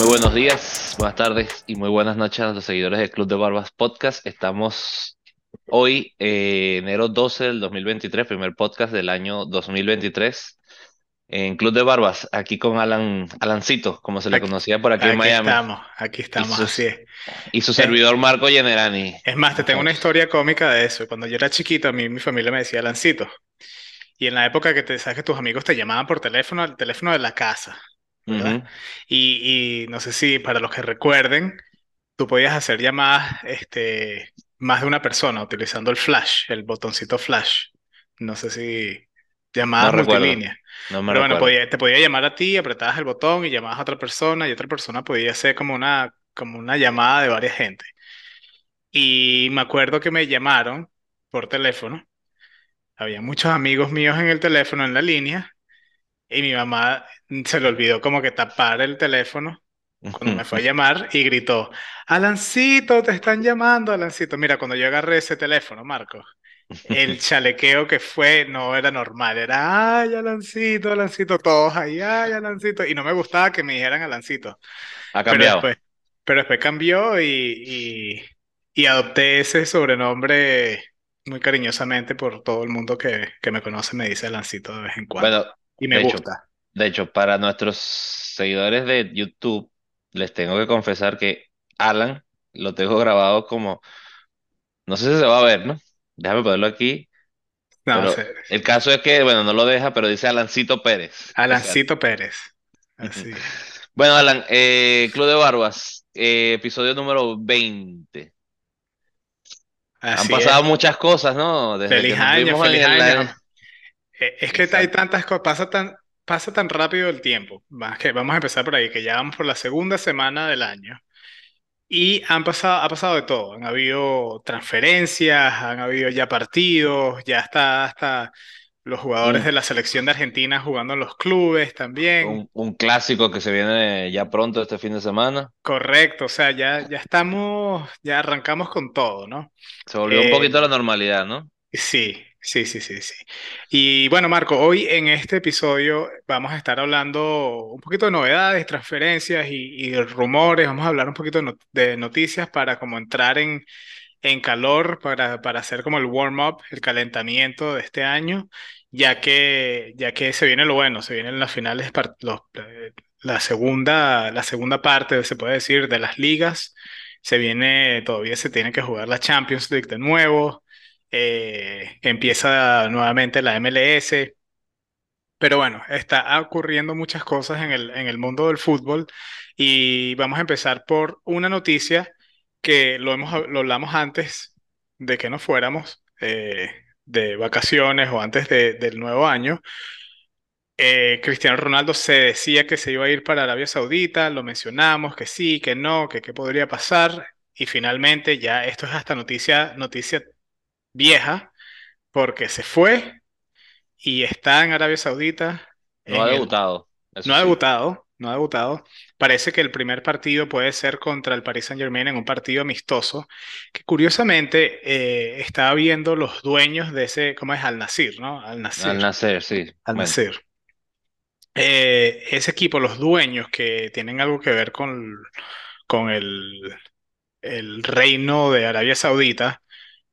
Muy buenos días, buenas tardes y muy buenas noches a los seguidores del Club de Barbas Podcast. Estamos hoy, eh, enero 12 del 2023, primer podcast del año 2023 en Club de Barbas, aquí con Alan, Alancito, como se le Aquí, conocía por aquí en aquí Miami, estamos, aquí estamos, su, así es. y su servidor Marco Generani. es más, te tengo una historia cómica de eso. Cuando yo era chiquito, a mí mi familia me decía Lancito. Y en la época que te sabes que tus amigos te llamaban por teléfono, al teléfono de la casa, Y, y no sé si para los que recuerden, tú podías hacer llamadas este, más de una persona utilizando el flash, el botoncito flash. No sé si No llamadas recuerdo, multilínea. no me Pero bueno, podía, te podía llamar a ti, apretabas el botón y llamabas a otra persona y otra persona podía hacer como una, como una llamada de varias gente. Y me acuerdo que me llamaron por teléfono. Había muchos amigos míos en el teléfono en la línea y mi mamá se le olvidó como que tapar el teléfono cuando me fue a llamar y gritó, Alancito, te están llamando, Alancito. Mira, cuando yo agarré ese teléfono, Marco, el chalequeo que fue no era normal, era, ay, Alancito, Alancito, todos ahí, ay, Alancito. Y no me gustaba que me dijeran Alancito. Ha Pero cambiado. después, pero después cambió y, y, y adopté ese sobrenombre muy cariñosamente por todo el mundo que, que me conoce, me dice Alancito de vez en cuando. Bueno, Y me de hecho, gusta. de hecho, para nuestros seguidores de YouTube, les tengo que confesar que Alan lo tengo grabado como, no sé si se va a ver, ¿no? Déjame ponerlo aquí. No, el caso es que, bueno, no lo deja, pero dice Alancito Pérez. O sea, Alancito Pérez. Así. bueno, Alan, eh, Club de Barbas, eh, episodio número 20. Han pasado es. muchas cosas, ¿no? Desde que Feliz nos año, vimos en feliz el... año. Es que hay tantas cosas, pasa tan, pasa tan rápido el tiempo. Más que vamos a empezar por ahí, que ya vamos por la segunda semana del año. Y han pasado, ha pasado de todo. Han habido transferencias, han habido ya partidos, ya está hasta los jugadores Un, de la selección de Argentina jugando en los clubes también. un, un clásico que se viene ya pronto este fin de semana. Correcto, o sea, ya, ya estamos, ya arrancamos con todo, ¿no? Se volvió un Eh, poquito a la normalidad, ¿no? Sí, sí, sí, sí, sí. Y bueno, Marco, hoy en este episodio vamos a estar hablando un poquito de novedades, transferencias y, y rumores. Vamos a hablar un poquito de, not- de noticias para como entrar en, en calor, para, para hacer como el warm-up, el calentamiento de este año, ya que, ya que se viene lo bueno, se vienen las finales, los, eh, la segunda, la segunda parte, se puede decir, de las ligas. Se viene, todavía se tiene que jugar la Champions League de nuevo eh, empieza nuevamente la MLS, pero bueno, está ocurriendo muchas cosas en el, en el mundo del fútbol. Y vamos a empezar por una noticia que lo hemos, lo hablamos antes de que nos fuéramos eh, de vacaciones o antes de- del nuevo año. Eh, Cristiano Ronaldo se decía que se iba a ir para Arabia Saudita, lo mencionamos, que sí, que no, que qué podría pasar. Y finalmente ya esto es hasta noticia, noticia vieja porque se fue y está en Arabia Saudita No ha el debutado, no ha debutado, no ha debutado. Parece que el primer partido puede ser contra el Paris Saint-Germain en un partido amistoso, que curiosamente eh, estaba viendo los dueños de ese, ¿cómo es? Al Nassr, ¿no? Al Al Nassr, nacer, sí. Al Bueno, Nassr. Eh, ese equipo, los dueños que tienen algo que ver con, con el, el reino de Arabia Saudita,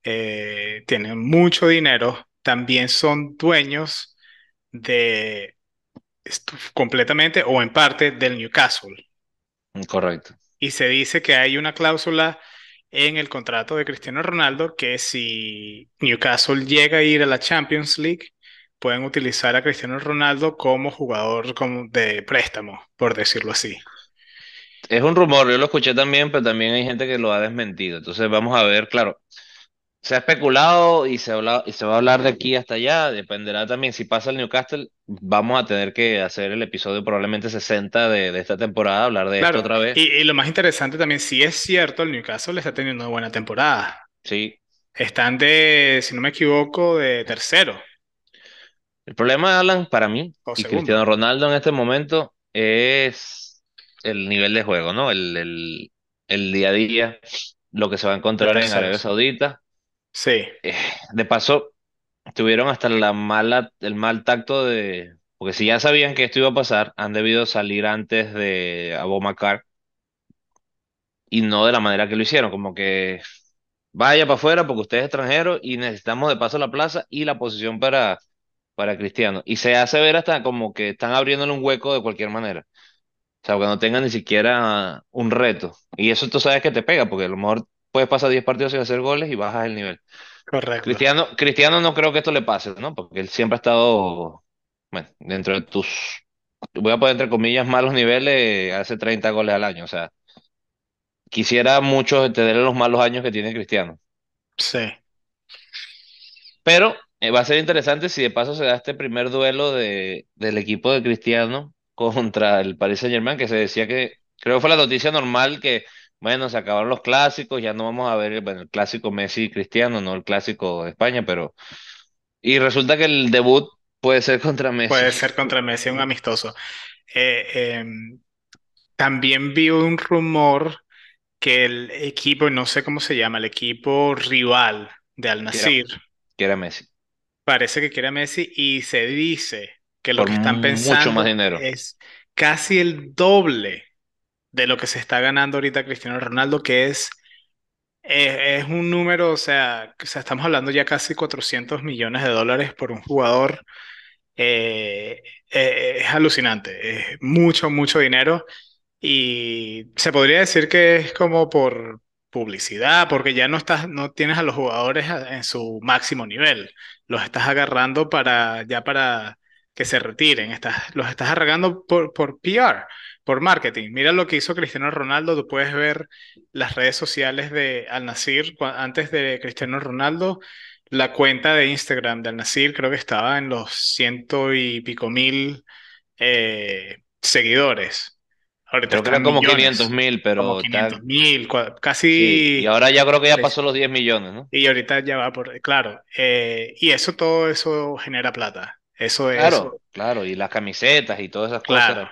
eh, tienen mucho dinero, también son dueños de completamente o en parte del Newcastle. correcto. Y se dice que hay una cláusula en el contrato de Cristiano Ronaldo que si Newcastle llega a ir a la Champions League, pueden utilizar a Cristiano Ronaldo como jugador como de préstamo, por decirlo así. Es un rumor, yo lo escuché también, pero también hay gente que lo ha desmentido. Entonces vamos a ver, claro, se ha especulado y se, habla- y se va a hablar de aquí hasta allá, dependerá también si pasa el Newcastle, vamos a tener que hacer el episodio probablemente 60 de, de esta temporada, hablar de esto otra vez. y, y lo más interesante también, si es cierto, el Newcastle está teniendo una buena temporada. Sí, Están de, si no me equivoco, de tercero el problema, Alan, para mí o y segundo. Cristiano Ronaldo en este momento es el nivel de juego, ¿no? El, el, el día a día, lo que se va a De encontrar en Arabia. Saudita. Sí, Eh, de paso, tuvieron hasta la mala, el mal tacto de, porque si ya sabían que esto iba a pasar, han debido salir antes de Abubakar y no de la manera que lo hicieron, como que vaya para afuera porque usted es extranjero y necesitamos de paso la plaza y la posición para, para Cristiano. Y se hace ver hasta como que están abriéndole un hueco de cualquier manera. O sea, que no tengan ni siquiera un reto. Y eso tú sabes que te pega, porque a lo mejor puedes pasar 10 partidos sin hacer goles y bajas el nivel. Correcto. Cristiano, Cristiano no creo que esto le pase, ¿no? Porque él siempre ha estado, bueno, dentro de tus, voy a poner entre comillas, malos niveles, hace 30 goles al año. O sea, quisiera mucho tener los malos años que tiene Cristiano. Sí. Pero eh, va a ser interesante si de paso se da este primer duelo de, del equipo de Cristiano contra el Paris Saint-Germain, que se decía que, creo que fue la noticia normal que, bueno, se acabaron los clásicos, ya no vamos a ver bueno, el clásico Messi-Cristiano, no el clásico de España, pero... Y resulta que el debut puede ser contra Messi. Puede ser contra Messi, un amistoso. Eh, em, también vi un rumor que el equipo, no sé cómo se llama, el equipo rival de Al que era Messi. parece que quiere a Messi y se dice que lo Por que están mucho más pensando dinero. es casi el doble de lo que se está ganando ahorita Cristiano Ronaldo, que es, eh, es un número, o sea, o estamos hablando ya casi 400 millones de dólares por un jugador. eh, eh, es alucinante, es mucho, mucho dinero. Y se podría decir que es como por publicidad, porque ya no estás, no tienes a los jugadores en su máximo nivel. Los estás agarrando para, ya para que se retiren. Estás, los estás agarrando por, por PR, por marketing. Mira lo que hizo Cristiano Ronaldo. Tú puedes ver las redes sociales de Al Nassr cua- antes de Cristiano Ronaldo. La cuenta de Instagram de Al Nassr creo que estaba en los ciento y pico mil eh, seguidores. Ahorita Creo que eran como 500 millones, mil, pero está, 500 mil, sí. Y casi, ahora ya creo que ya pasó los 10 millones, ¿no? y ahorita ya va por, claro, eh, y eso, todo eso genera plata, eso es, Claro, claro, y las camisetas y todas esas claro, cosas.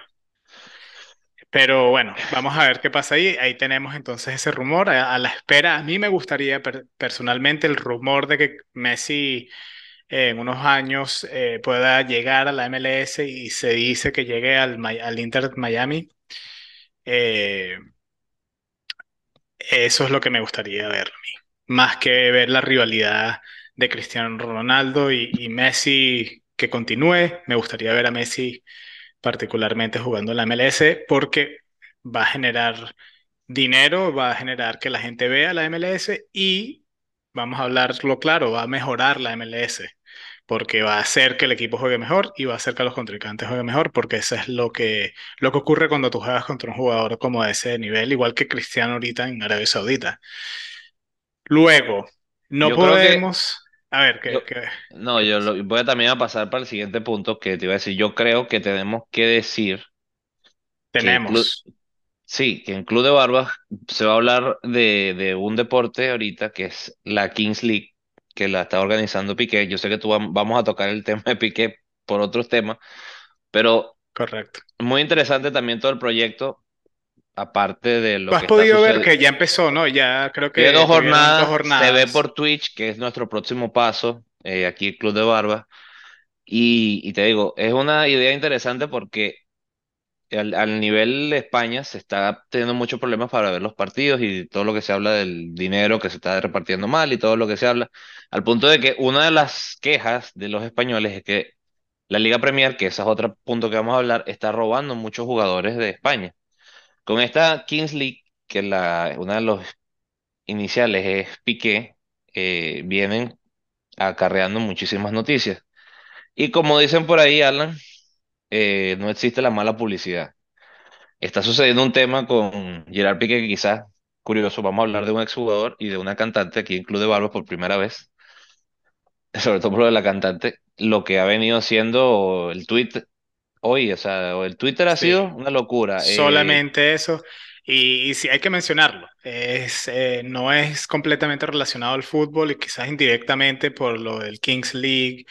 Pero bueno, vamos a ver qué pasa ahí, ahí tenemos entonces ese rumor, a, la espera, a mí me gustaría per- personalmente el rumor de que Messi en unos años eh, pueda llegar a la MLS y se dice que llegue al, al Inter Miami. Eh, Eso es lo que me gustaría ver. Más que ver la rivalidad de Cristiano Ronaldo y Messi que continúe, me gustaría ver a Messi particularmente jugando en la MLS porque va a generar dinero, va a generar que la gente vea la MLS y, vamos a hablarlo claro, va a mejorar la MLS porque va a hacer que el equipo juegue mejor y va a hacer que los contrincantes jueguen mejor, porque eso es lo que, lo que ocurre cuando tú juegas contra un jugador como de ese nivel, igual que Cristiano ahorita en Arabia Saudita. Luego, no Yo podemos, a ver, ¿qué, yo, qué, no, yo lo, voy a también a pasar para el siguiente punto que te iba a decir. Yo creo que tenemos que decir que Tenemos, sí, que en Club de Barbas se va a hablar de, de un deporte ahorita que es la Kings League, que la está organizando Piqué. Yo sé que tú vam- vamos a tocar el tema de Piqué por otros temas, pero correcto. muy interesante también todo el proyecto, aparte de Tú lo has que está podido ver que ya empezó, ¿no? Ya creo que dos tuvieron dos jornadas, se ve jornadas, por Twitch, que es nuestro próximo paso, eh, aquí el Club de Barbas. Y, y te digo, es una idea interesante porque al, al nivel de España se está teniendo muchos problemas para ver los partidos y todo lo que se habla del dinero que se está repartiendo mal y todo lo que se habla, al punto de que una de las quejas de los españoles es que la Liga Premier, que ese es otro punto que vamos a hablar, está robando muchos jugadores de España. Con esta Kings League, que una de los iniciales es Piqué, eh, vienen acarreando muchísimas noticias. Y como dicen por ahí, Alan, eh, no existe la mala publicidad. Está sucediendo un tema con Gerard Piqué que quizás, curioso, vamos a hablar de un exjugador y de una cantante aquí en Club de Barbas por primera vez, sobre todo por lo de la cantante, lo que ha venido siendo el tweet hoy, o sea, el Twitter ha sí. sido una locura. Eh, Solamente eso. Y, y sí, hay que mencionarlo. Es, eh, no es completamente relacionado al fútbol y quizás indirectamente por lo del Kings League,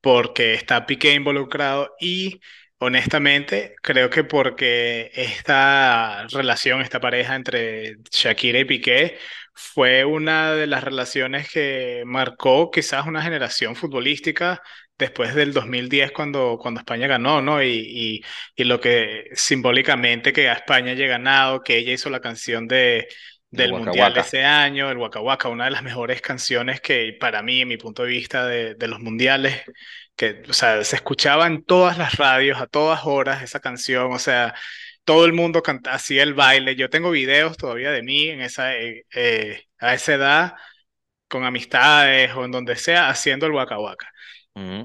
porque está Piqué involucrado y honestamente creo que porque esta relación, esta pareja entre Shakira y Piqué fue una de las relaciones que marcó quizás una generación futbolística después del 2010 cuando, cuando España ganó, ¿no? Y, y, y lo que simbólicamente que a España haya ganado, que ella hizo la canción de, el del Waka Mundial de ese año, el Waka Waka, una de las mejores canciones que para mí, en mi punto de vista de, de los mundiales, que, o sea, se escuchaba en todas las radios a todas horas esa canción, o sea, todo el mundo canta, hacía el baile. Yo tengo videos todavía de mí en esa, eh, eh, a esa edad, con amistades o en donde sea, haciendo el Waka Waka.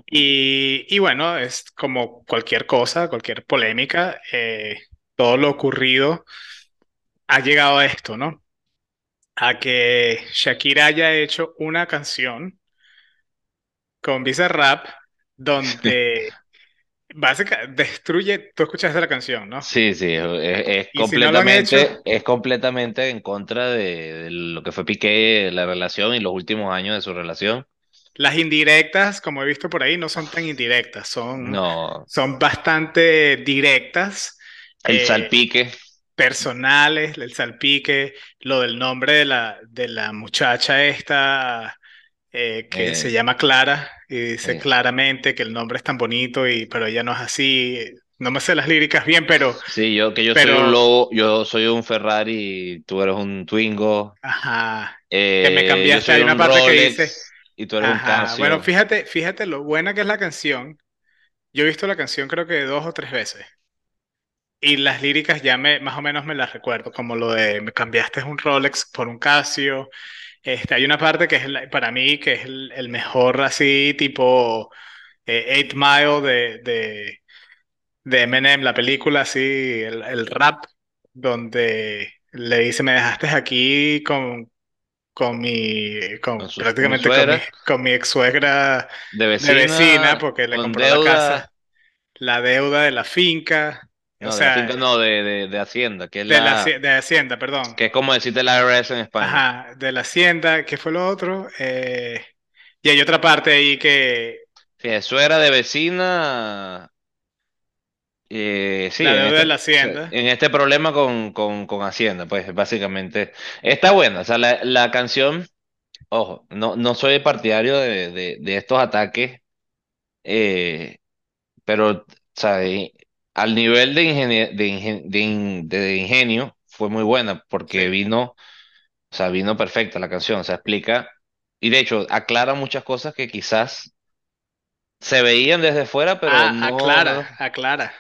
Y, y bueno, es como cualquier cosa, cualquier polémica, eh, todo lo ocurrido ha llegado a esto, ¿no? A que Shakira haya hecho una canción con Bizarrap donde básicamente destruye, tú escuchaste la canción, ¿no? Sí, sí, es, es si no completamente, hecho, es completamente en contra de, de lo que fue Piqué, la relación y los últimos años de su relación. Las indirectas, como he visto por ahí, no son tan indirectas, son, No, son bastante directas. el eh, salpique, personales, el salpique, lo del nombre de la, de la muchacha esta eh, que se eh, llama Clara y dice claramente que el nombre es tan bonito y pero ella no es así. No me sé las líricas bien, pero, sí, yo que yo soy un lobo, yo soy un Ferrari, tú eres un Twingo, ajá, que me cambiaste. Hay una un parte que dice, y tú eres un ajá, bueno, fíjate, fíjate lo buena que es la canción. Yo he visto la canción creo que dos o tres veces. Y las líricas ya me, más o menos me las recuerdo, como lo de me cambiaste un Rolex por un Casio. Este, hay una parte que es la- para mí que es el, el mejor así tipo eh, Eight Mile de, de, de Eminem, la película así, el, el rap, donde le dice me dejaste aquí con, con mi, Con, con, su, con mi prácticamente con mi, suegra, con mi ex suegra de de vecina vecina, porque le compró la casa, deuda, la deuda de la finca. O no, de la sea, finca, no, de, de, de Hacienda, que es de la, de Hacienda, perdón. que es como decirte la IRS en España. Ajá, de la Hacienda, ¿qué fue lo otro? Eh, y hay otra parte ahí que Sí, suegra de vecina, eh, sí, la deuda este, de la Hacienda. en este problema con, con, con Hacienda, pues básicamente está buena. O sea, la, la canción, ojo, no, no soy partidario de, de, de estos ataques, eh, pero, sea, y- al nivel de, ingenie- de, ingen- de in- de ingenio fue muy buena porque vino, o sea, vino perfecta la canción, o sea, explica, y de hecho aclara muchas cosas que quizás se veían desde fuera, pero Ah, no, aclara, no, aclara.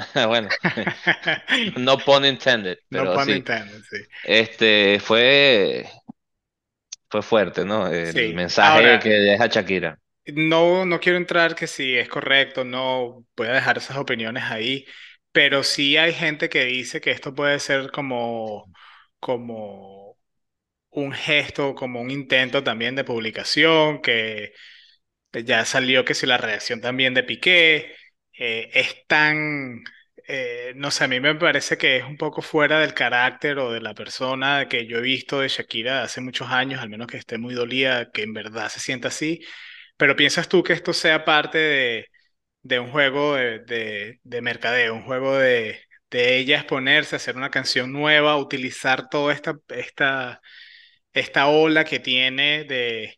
bueno. No pun intended, No pero pun sí. intended, sí. Este fue, fue fuerte, ¿no? El Sí. mensaje Ahora, que deja Shakira. no, no quiero entrar que si es correcto, no voy a dejar esas opiniones ahí, pero sí hay gente que dice que esto puede ser como, como un gesto, como un intento también de publicación, que Ya salió que si la reacción también de Piqué eh, es tan, eh, no sé, a mí me parece que es un poco fuera del carácter o de la persona que yo he visto de Shakira hace muchos años, al menos que esté muy dolida, que en verdad se sienta así. Pero ¿piensas tú que esto sea parte de, de un juego de, de, de mercadeo, un juego de, de ella exponerse, hacer una canción nueva, utilizar toda esta, esta, esta ola que tiene de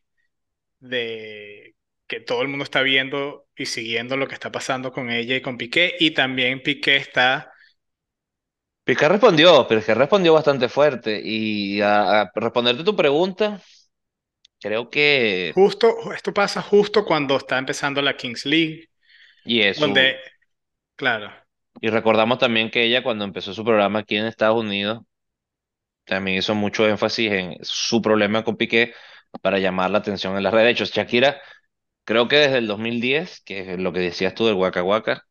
de que todo el mundo está viendo y siguiendo lo que está pasando con ella y con Piqué, y también Piqué está Piqué respondió, Piqué respondió bastante fuerte. Y a, a responderte tu pregunta, creo que, justo, esto pasa justo cuando está empezando la Kings League, y eso, donde, claro, y recordamos también que ella cuando empezó su programa aquí en Estados Unidos, también hizo mucho énfasis en su problema con Piqué para llamar la atención en las redes. De hecho, Shakira, creo que desde el 2010, que es lo que decías tú del Waka Waka,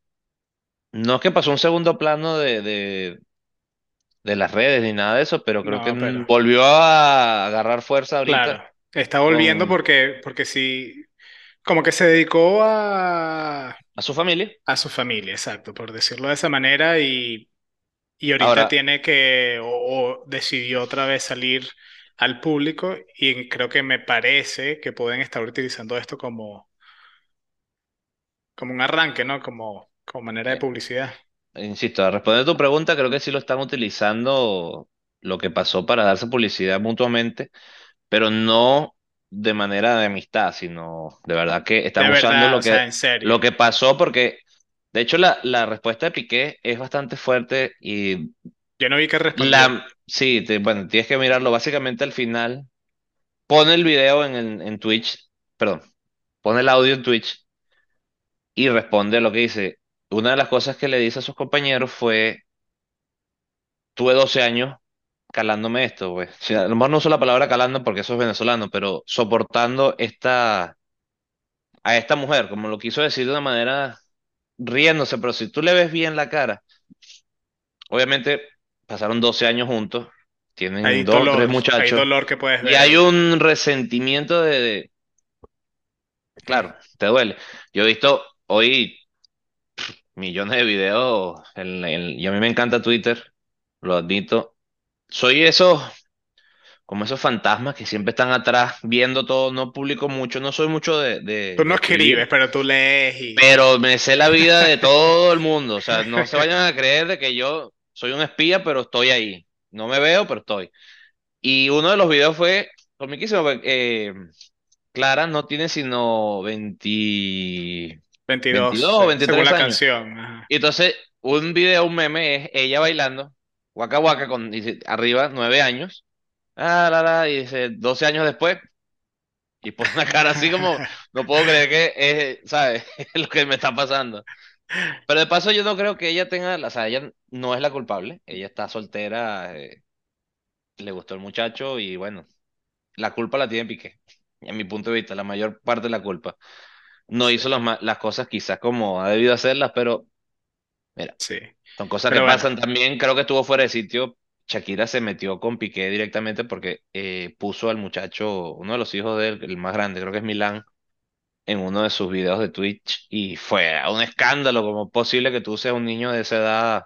no es que pasó un segundo plano de, de, de las redes ni nada de eso, pero creo que no, mm, pero, volvió a agarrar fuerza claro, ahorita está volviendo con porque, porque sí, como que se dedicó a, a su familia. a su familia, exacto, por decirlo de esa manera, y, y ahorita Ahora, tiene que, o, o decidió otra vez salir al público, y creo que me parece que pueden estar utilizando esto como como un arranque, ¿no? Como, como manera de eh, publicidad. insisto, a responder tu pregunta, creo que sí lo están utilizando lo que pasó para darse publicidad mutuamente, pero no. de manera de amistad, sino de verdad que están usando lo sea, que, en lo que pasó porque, de hecho, la, la respuesta de Piqué es bastante fuerte y Yo no vi que respondió. la, sí, bueno, tienes que mirarlo. Básicamente al final, pone el video en, en Twitch, perdón, pone el audio en Twitch y responde a lo que dice. Una de las cosas que le dice a sus compañeros fue, tuve 12 años calándome esto, pues. A lo mejor no uso la palabra calando porque eso es venezolano, pero soportando esta, a esta mujer, como lo quiso decir de una manera riéndose, pero si tú le ves bien la cara, obviamente pasaron 12 años juntos, Hay tienen dos o tres dolor, hay muchachos, dolor que puedes y ver hay ahí. un resentimiento de, de- claro, te duele. Yo he visto hoy millones de videos, en- en- y a mí me encanta Twitter, lo admito. Soy esos, como esos fantasmas que siempre están atrás viendo todo, no publico mucho, no soy mucho de, Tú de de no escribes, pero tú lees y... Pero me sé la vida de todo el mundo. O sea, no se vayan a creer de que yo soy un espía, pero estoy ahí. No me veo, pero estoy. Y uno de los videos fue comiquísimo. Eh, Clara no tiene sino 20 22, 22 o se- según 23 la años. canción. Y entonces, un video, un meme, es ella bailando, Waka Waka, con dice, arriba, 9 años. Ah, la, la, y dice, 12 años después, y pone una cara así como, no puedo creer que es, ¿sabes? lo que me está pasando. Pero de paso yo no creo que ella tenga, o sea, ella no es la culpable, ella está soltera, eh, le gustó el muchacho y bueno, la culpa la tiene Piqué, en mi punto de vista, la mayor parte de la culpa. No hizo las, las cosas quizás como ha debido hacerlas, pero mira, sí. son cosas que bueno, pasan. También creo que estuvo fuera de sitio, Shakira se metió con Piqué directamente porque eh, puso al muchacho, uno de los hijos de él, el más grande, creo que es Milán, en uno de sus videos de Twitch y fue un escándalo, como posible que tú seas un niño de esa edad.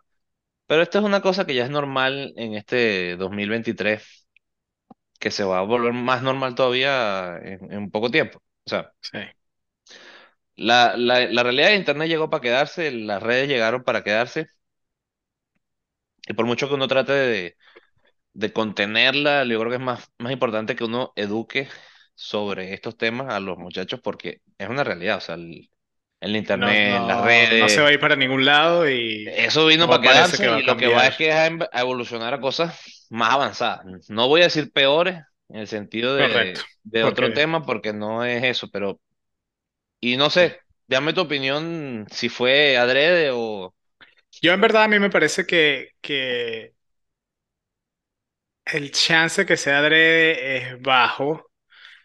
Pero esto es una cosa que ya es normal en este 2023, que se va a volver más normal todavía en, en poco tiempo. O sea, sí, la, la, la realidad de Internet llegó para quedarse, las redes llegaron para quedarse, y por mucho que uno trate de, de contenerla, yo creo que es más, más importante que uno eduque sobre estos temas a los muchachos, porque es una realidad, o sea, el, el no, Internet, las no, no se va redes, a ir para ningún lado y Eso vino para que quedarse y a lo que va es que a, em- a evolucionar a cosas más avanzadas. No voy a decir peores en el sentido de, de otro tema porque no es eso, pero y no sé, dame tu opinión si fue adrede o Yo en verdad a mí me parece que, que el chance que sea adrede es bajo.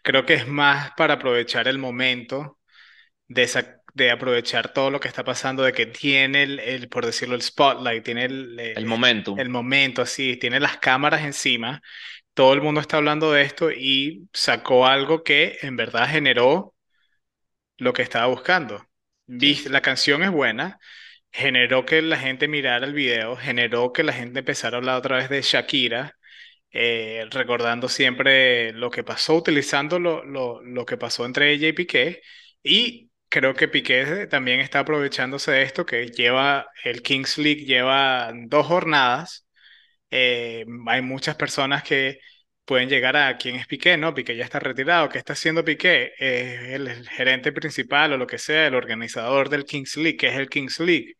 Creo que es más para aprovechar el momento de, esa- de aprovechar todo lo que está pasando, de que tiene el, el, por decirlo, el spotlight, tiene el, el momentum. el momento así, tiene las cámaras encima, todo el mundo está hablando de esto y sacó algo que en verdad generó lo que estaba buscando. Sí, La canción es buena, generó que la gente mirara el video, generó que la gente empezara a hablar otra vez de Shakira eh, recordando siempre lo que pasó, utilizando lo, lo, lo que pasó entre ella y Piqué. Y creo que Piqué también está aprovechándose de esto, que lleva el Kings League, lleva dos jornadas. Eh, hay muchas personas que pueden llegar a quién es Piqué, ¿no? Piqué ya está retirado. ¿Qué está haciendo Piqué? Eh, el, el gerente principal o lo que sea, el organizador del Kings League, que es el Kings League.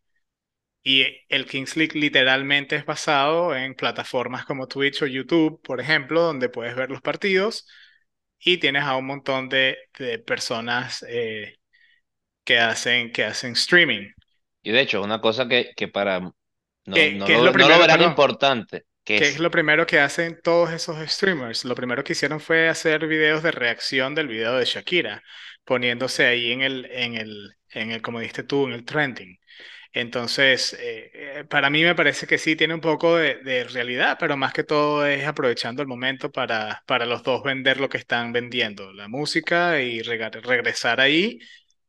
Y el Kings League literalmente es basado en plataformas como Twitch o YouTube, por ejemplo, donde puedes ver los partidos y tienes a un montón de, de personas eh, que hacen, que hacen streaming. y de hecho, una cosa que, que para no, ¿Qué, no qué es lo lo, no lo primero, verán perdón? importante, que ¿Qué es es lo primero que hacen todos esos streamers? Lo primero que hicieron fue hacer videos de reacción del video de Shakira, poniéndose ahí en el, en el, en el, como dijiste tú, en el trending. Entonces, eh, eh, para mí me parece que sí tiene un poco de, de realidad, pero más que todo es aprovechando el momento para, para los dos vender lo que están vendiendo, la música y regresar ahí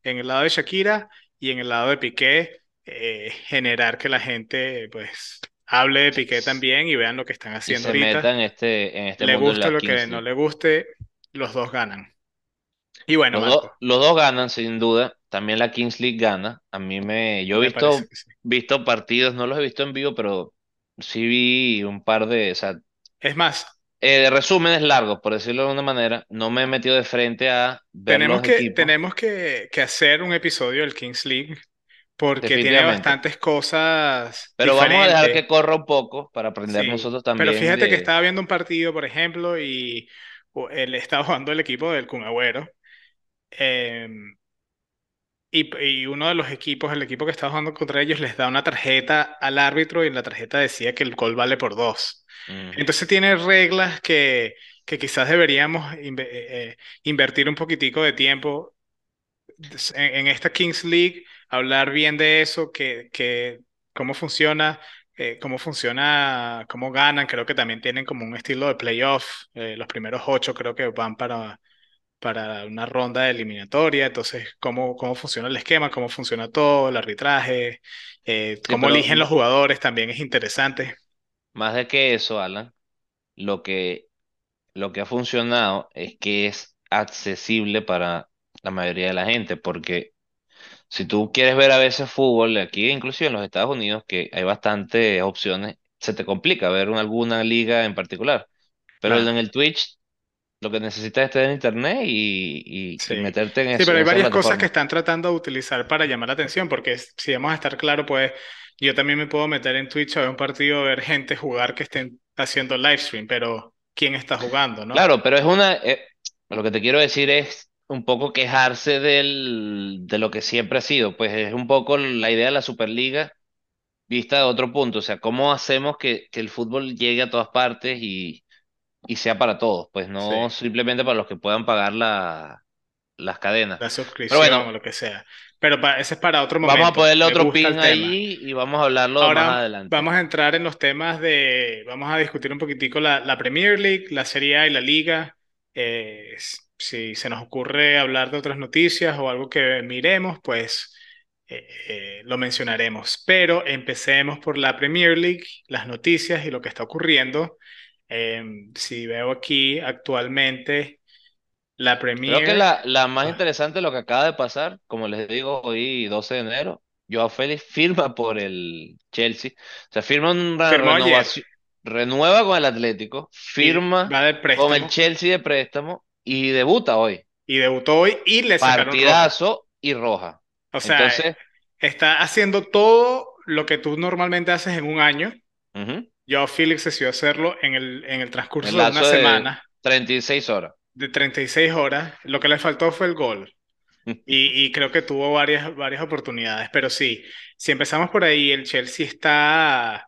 en el lado de Shakira y en el lado de Piqué, eh, generar que la gente pues hable de Piqué también y vean lo que están y haciendo se meta ahorita. en este en este Le mundo guste la lo que no le guste, los dos ganan. Y bueno, los dos ganan, sin duda. También la Kings League gana. A mí me. Yo he visto, sí. visto partidos, no los he visto en vivo, pero sí vi un par de. O sea, Es más, eh, de resúmenes largos, por decirlo de alguna manera, no me he metido de frente a ver Tenemos los que, equipos, tenemos que, que hacer un episodio del Kings League porque tiene bastantes cosas Pero vamos a dejar que corra un poco para aprender Sí, nosotros pero también fíjate que estaba viendo un partido, por ejemplo, y él estaba jugando el equipo del Kun Agüero. eh, y, y uno de los equipos, el equipo que estaba jugando contra ellos, les da una tarjeta al árbitro y en la tarjeta decía que el gol vale por dos. Entonces tiene reglas que, que quizás deberíamos eh, eh, invertir un poquitico de tiempo en, en esta Kings League, hablar bien de eso, que, que cómo funciona, eh, cómo funciona, cómo ganan. Creo que también tienen como un estilo de playoff. eh, los primeros ocho creo que van para, para una ronda de eliminatoria. Entonces, cómo, cómo funciona el esquema, cómo funciona todo, el arbitraje, eh, cómo eligen los jugadores también es interesante. más de que eso, Alan, lo que, lo que ha funcionado es que es accesible para la mayoría de la gente, porque si tú quieres ver a veces fútbol, aquí inclusive en los Estados Unidos, que hay bastantes opciones, se te complica ver una- alguna liga en particular. Pero en el Twitch lo que necesitas es tener internet y, y- y Sí, meterte en, sí, eso, pero en hay varias cosas que están tratando de utilizar para llamar la atención, porque si vamos a estar claro, pues yo también me puedo meter en Twitch a ver un partido, a ver gente jugar que estén haciendo live stream, pero ¿quién está jugando, no? Claro, pero es una, eh, lo que te quiero decir es un poco quejarse del, de lo que siempre ha sido, pues es un poco la idea de la Superliga vista de otro punto, o sea, ¿cómo hacemos que, que el fútbol llegue a todas partes y, y sea para todos? Pues Sí, no simplemente para los que puedan pagar la, las cadenas. la Pero suscripción bueno, o lo que sea. Pero pa- ese es para otro vamos a momento. ponerle otro pin ahí y vamos a hablarlo más Ahora adelante. vamos a entrar en los temas de, vamos a discutir un poquitico la, la Premier League, la Serie A y la Liga. Eh, si se nos ocurre hablar de otras noticias o algo que miremos, pues eh, eh, lo mencionaremos. Pero empecemos por la Premier League, las noticias y lo que está ocurriendo. Em, si veo aquí actualmente la Creo que Premier, la, la más ah, interesante es lo que acaba de pasar, como les digo, hoy 12 de enero, Joao Félix firma por el Chelsea, o sea, firma una firmó ayer renovación, renueva con el Atlético, firma con el Chelsea de préstamo y debuta hoy, y debutó hoy y le sacaron roja. partidazo y roja. O sea, Entonces, está haciendo todo lo que tú normalmente haces en un año. ujú, Joao Félix decidió hacerlo en el, en el transcurso de una de semana 36 horas. de 36 horas. Lo que le faltó fue el gol. Y, y creo que tuvo varias, varias oportunidades. Pero sí, si empezamos por ahí, el Chelsea está,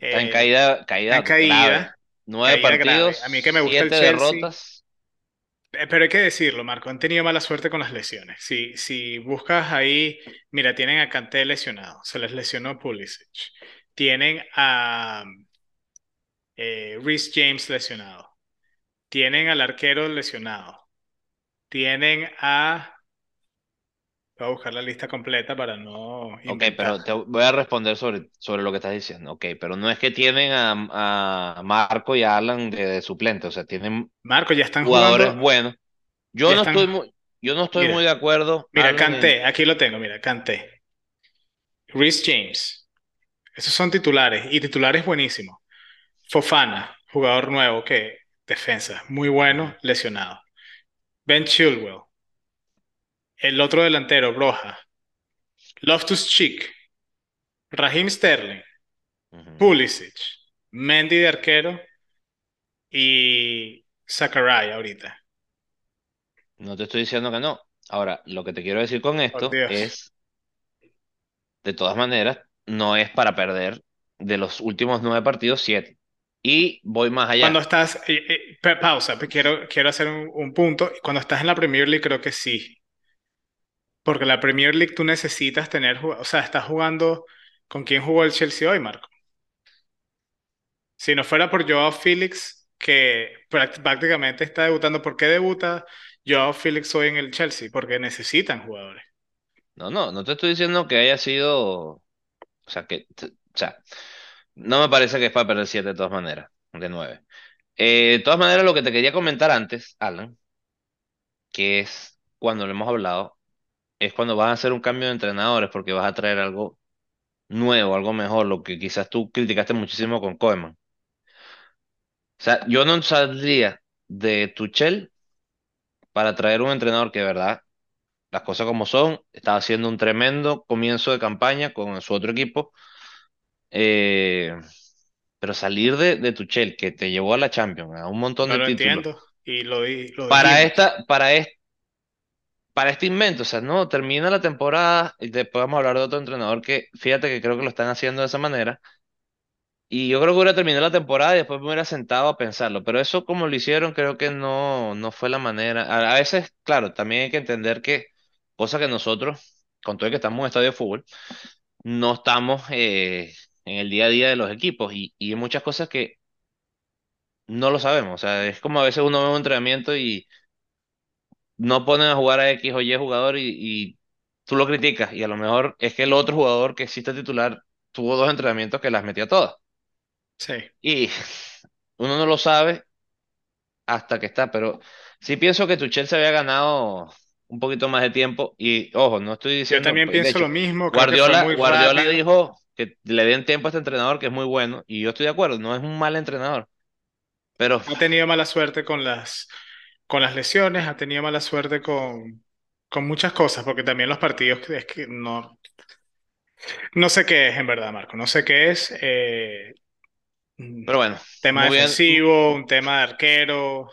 Está en eh, caída, está en caída grave. caída, Nueve caída grave. partidos, A mí que me gusta el Chelsea. derrotas. Eh, Pero hay que decirlo, Marco, han tenido mala suerte con las lesiones. Si, si buscas ahí, mira, tienen a Kanté lesionado, se les lesionó Pulisic. Tienen a eh, Reece James lesionado. Tienen al arquero lesionado. Tienen a... Voy a buscar la lista completa para no Ok, inventar. pero te voy a responder sobre, sobre lo que estás diciendo. Ok, pero no es que tienen a, a Marco y a Alan de, de suplente, o sea, tienen Marco, ya están jugadores jugando, buenos. Yo ya no estoy muy, yo no estoy muy de acuerdo, mira, en... Kanté, aquí lo tengo, mira, Kanté. Reece James. Esos son titulares y titulares buenísimos. Fofana, jugador nuevo que defensa, muy bueno, lesionado. Ben Chilwell, el otro delantero, Broja. Loftus-Cheek, Raheem Sterling. Pulisic, Mendy de arquero y Zachariah ahorita. No te estoy diciendo que no. Ahora, lo que te quiero decir con esto es, de todas maneras, no es para perder de los últimos nueve partidos, siete. Y voy más Cuando allá. estás, eh, eh, pa- pausa, quiero, quiero hacer un, un punto. Cuando estás en la Premier League creo que sí, porque la Premier League tú necesitas tener, o sea, estás jugando con quién jugó el Chelsea hoy, Marco. Si no fuera por Joao Félix, que práct- prácticamente está debutando, ¿por qué debuta Joao Félix hoy en el Chelsea? Porque necesitan jugadores. No, no, no te estoy diciendo que haya sido, o sea, que, o sea, no me parece que es para perder siete de todas maneras, de nueve. Eh, de todas maneras, lo que te quería comentar antes, Alan, que es cuando lo hemos hablado, es cuando vas a hacer un cambio de entrenadores porque vas a traer algo nuevo, algo mejor, lo que quizás tú criticaste muchísimo con Koeman. sea, yo no saldría de Tuchel para traer un entrenador que de verdad, las cosas como son, estaba haciendo un tremendo comienzo de campaña con su otro equipo. Eh, pero salir de, de Tuchel, que te llevó a la Champions, a un montón de lo títulos, entiendo y lo, lo para esta, para este, para este invento, o sea, no, termina la temporada y después vamos a hablar de otro entrenador que, fíjate que creo que lo están haciendo de esa manera Y yo creo que hubiera terminado la temporada y después me hubiera sentado a pensarlo. Pero eso como lo hicieron, creo que no, no fue la manera. A, a veces, claro, también hay que entender que, cosa que nosotros, con todo el que estamos en un estadio de fútbol, no estamos eh, en el día a día de los equipos. Y, y hay muchas cosas que no lo sabemos. O sea, es como a veces uno ve un entrenamiento y no ponen a jugar a X o Y jugador y, y tú lo criticas. Y a lo mejor es que el otro jugador que está titular tuvo dos entrenamientos que las metió todas. Sí, Y uno no lo sabe hasta que está, pero sí pienso que Tuchel se había ganado un poquito más de tiempo y ojo, no estoy yo diciendo, también de pienso hecho, lo mismo, creo que fue Guardiola, muy Guardiola rápido. dijo que le den tiempo a este entrenador que es muy bueno y yo estoy de acuerdo, no es un mal entrenador, pero Ha tenido mala suerte con las, con las lesiones, ha tenido mala suerte con, con muchas cosas, porque también los partidos es que no, no sé qué es en verdad, Marco, no sé qué es. eh, pero bueno, tema bien, defensivo, un tema de arquero,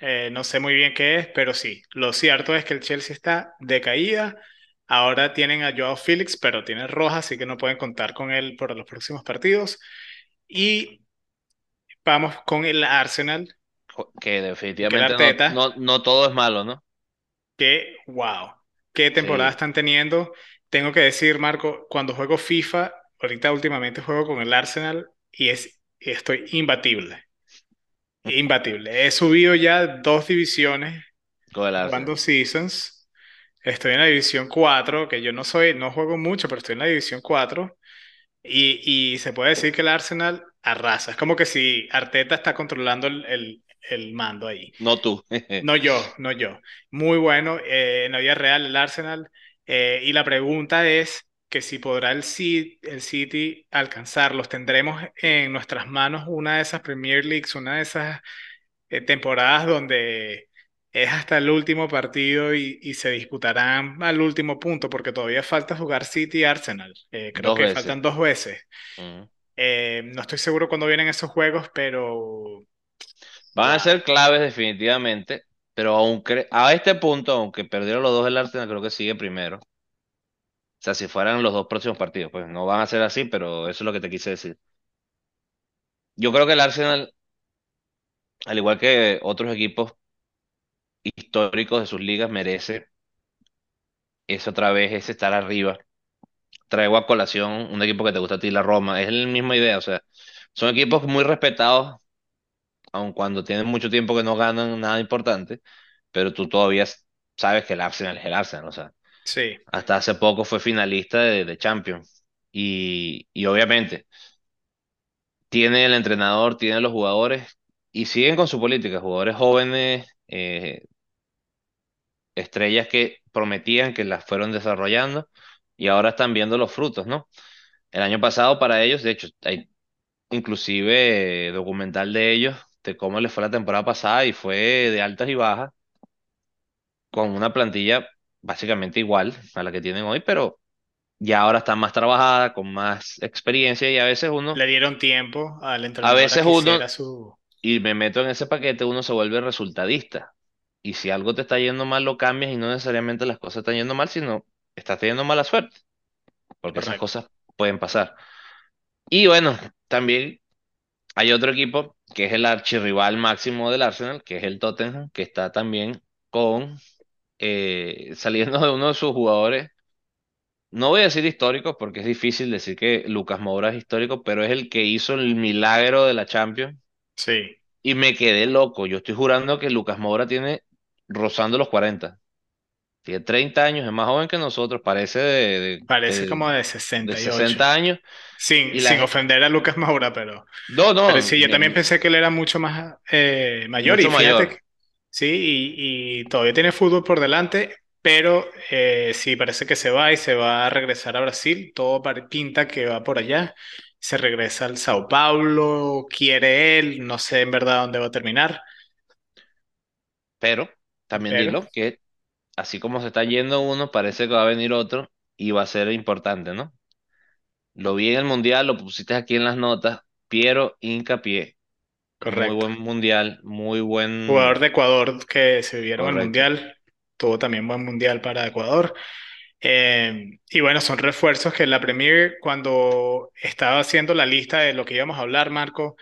eh, no sé muy bien qué es, pero sí, lo cierto es que el Chelsea está de caída. Ahora tienen a Joao Félix, pero tiene roja, así que no pueden contar con él por los próximos partidos. Y vamos con el Arsenal, que definitivamente no, Arteta, no, no todo es malo, ¿no? que wow, qué temporada Sí, están teniendo. Tengo que decir, Marco, cuando juego FIFA, ahorita últimamente juego con el Arsenal y es, estoy imbatible. Imbatible. He subido ya dos divisiones con el jugando Arsenal. Seasons. Estoy en la división 4 que yo no soy, no juego mucho, pero estoy en la división 4 y, y se puede decir que el Arsenal arrasa. Es como que si Arteta está controlando el, el, el mando ahí. No tú. No yo, no yo. Muy bueno eh, en la vida real el Arsenal. eh, y la pregunta es que si podrá el City, el City alcanzarlos. Tendremos en nuestras manos una de esas Premier Leagues, una de esas eh, temporadas donde es hasta el último partido y, y se disputarán al último punto, porque todavía falta jugar City y Arsenal. Eh, creo Dos que veces. faltan dos veces. Eh, no estoy seguro cuándo vienen esos juegos, pero Van a ser claves definitivamente, pero aunque a este punto, aunque perdieron los dos el Arsenal, creo que sigue primero. O sea, si fueran los dos próximos partidos, pues no van a ser así, pero eso es lo que te quise decir. Yo creo que el Arsenal, al igual que otros equipos históricos de sus ligas, merece ese otra vez, ese estar arriba. Traigo a colación un equipo que te gusta a ti, la Roma. Es la misma idea, o sea, son equipos muy respetados, aun cuando tienen mucho tiempo que no ganan nada importante, pero tú todavía sabes que el Arsenal es el Arsenal, o sea. sí, Hasta hace poco fue finalista de, de Champions. Y, y obviamente tiene el entrenador, tiene los jugadores y siguen con su política. Jugadores jóvenes, eh, estrellas que prometían que las fueron desarrollando y ahora están viendo los frutos, ¿no? El año pasado para ellos, de hecho, hay inclusive eh, documental de ellos, de cómo les fue la temporada pasada y fue de altas y bajas, con una plantilla básicamente igual a la que tienen hoy, pero ya ahora está más trabajada, con más experiencia y a veces uno, le dieron tiempo al entrenador a veces que uno, su... y me meto en ese paquete, uno se vuelve resultadista. Y si algo te está yendo mal, lo cambias y no necesariamente las cosas están yendo mal, sino estás teniendo mala suerte, porque esas cosas pueden pasar. Y bueno, también hay otro equipo que es el archirrival máximo del Arsenal, que es el Tottenham, que está también con eh, saliendo de uno de sus jugadores No voy a decir histórico porque es difícil decir que Lucas Moura es histórico, pero es el que hizo el milagro de la Champions Sí, y me quedé loco. Yo estoy jurando que Lucas Moura tiene rozando los 40. Tiene 30 años, es más joven que nosotros, parece de, de, parece de, como de de 68. 60 años. Sin, la sin ofender a Lucas Moura, pero, no, pero no, sí, yo también pensé que él era mucho más eh, mayor y fíjate, que- mayor. sí, y, y todavía tiene fútbol por delante, pero eh, sí, parece que se va y se va a regresar a Brasil, todo pinta que va por allá. se regresa al Sao Paulo, quiere él, no sé en verdad dónde va a terminar, Pero también pero dilo que así como se está yendo uno, parece que va a venir otro y va a ser importante, ¿no? Lo vi en el mundial, lo pusiste aquí en las notas. Piero Hincapié, muy correcto. buen mundial, muy Jugador buen, de Ecuador que se vieron el. Mundial, tuvo también buen Mundial para Ecuador. Eh, y bueno, son refuerzos que la Premier, cuando estaba haciendo la lista de lo que íbamos a hablar, Marco,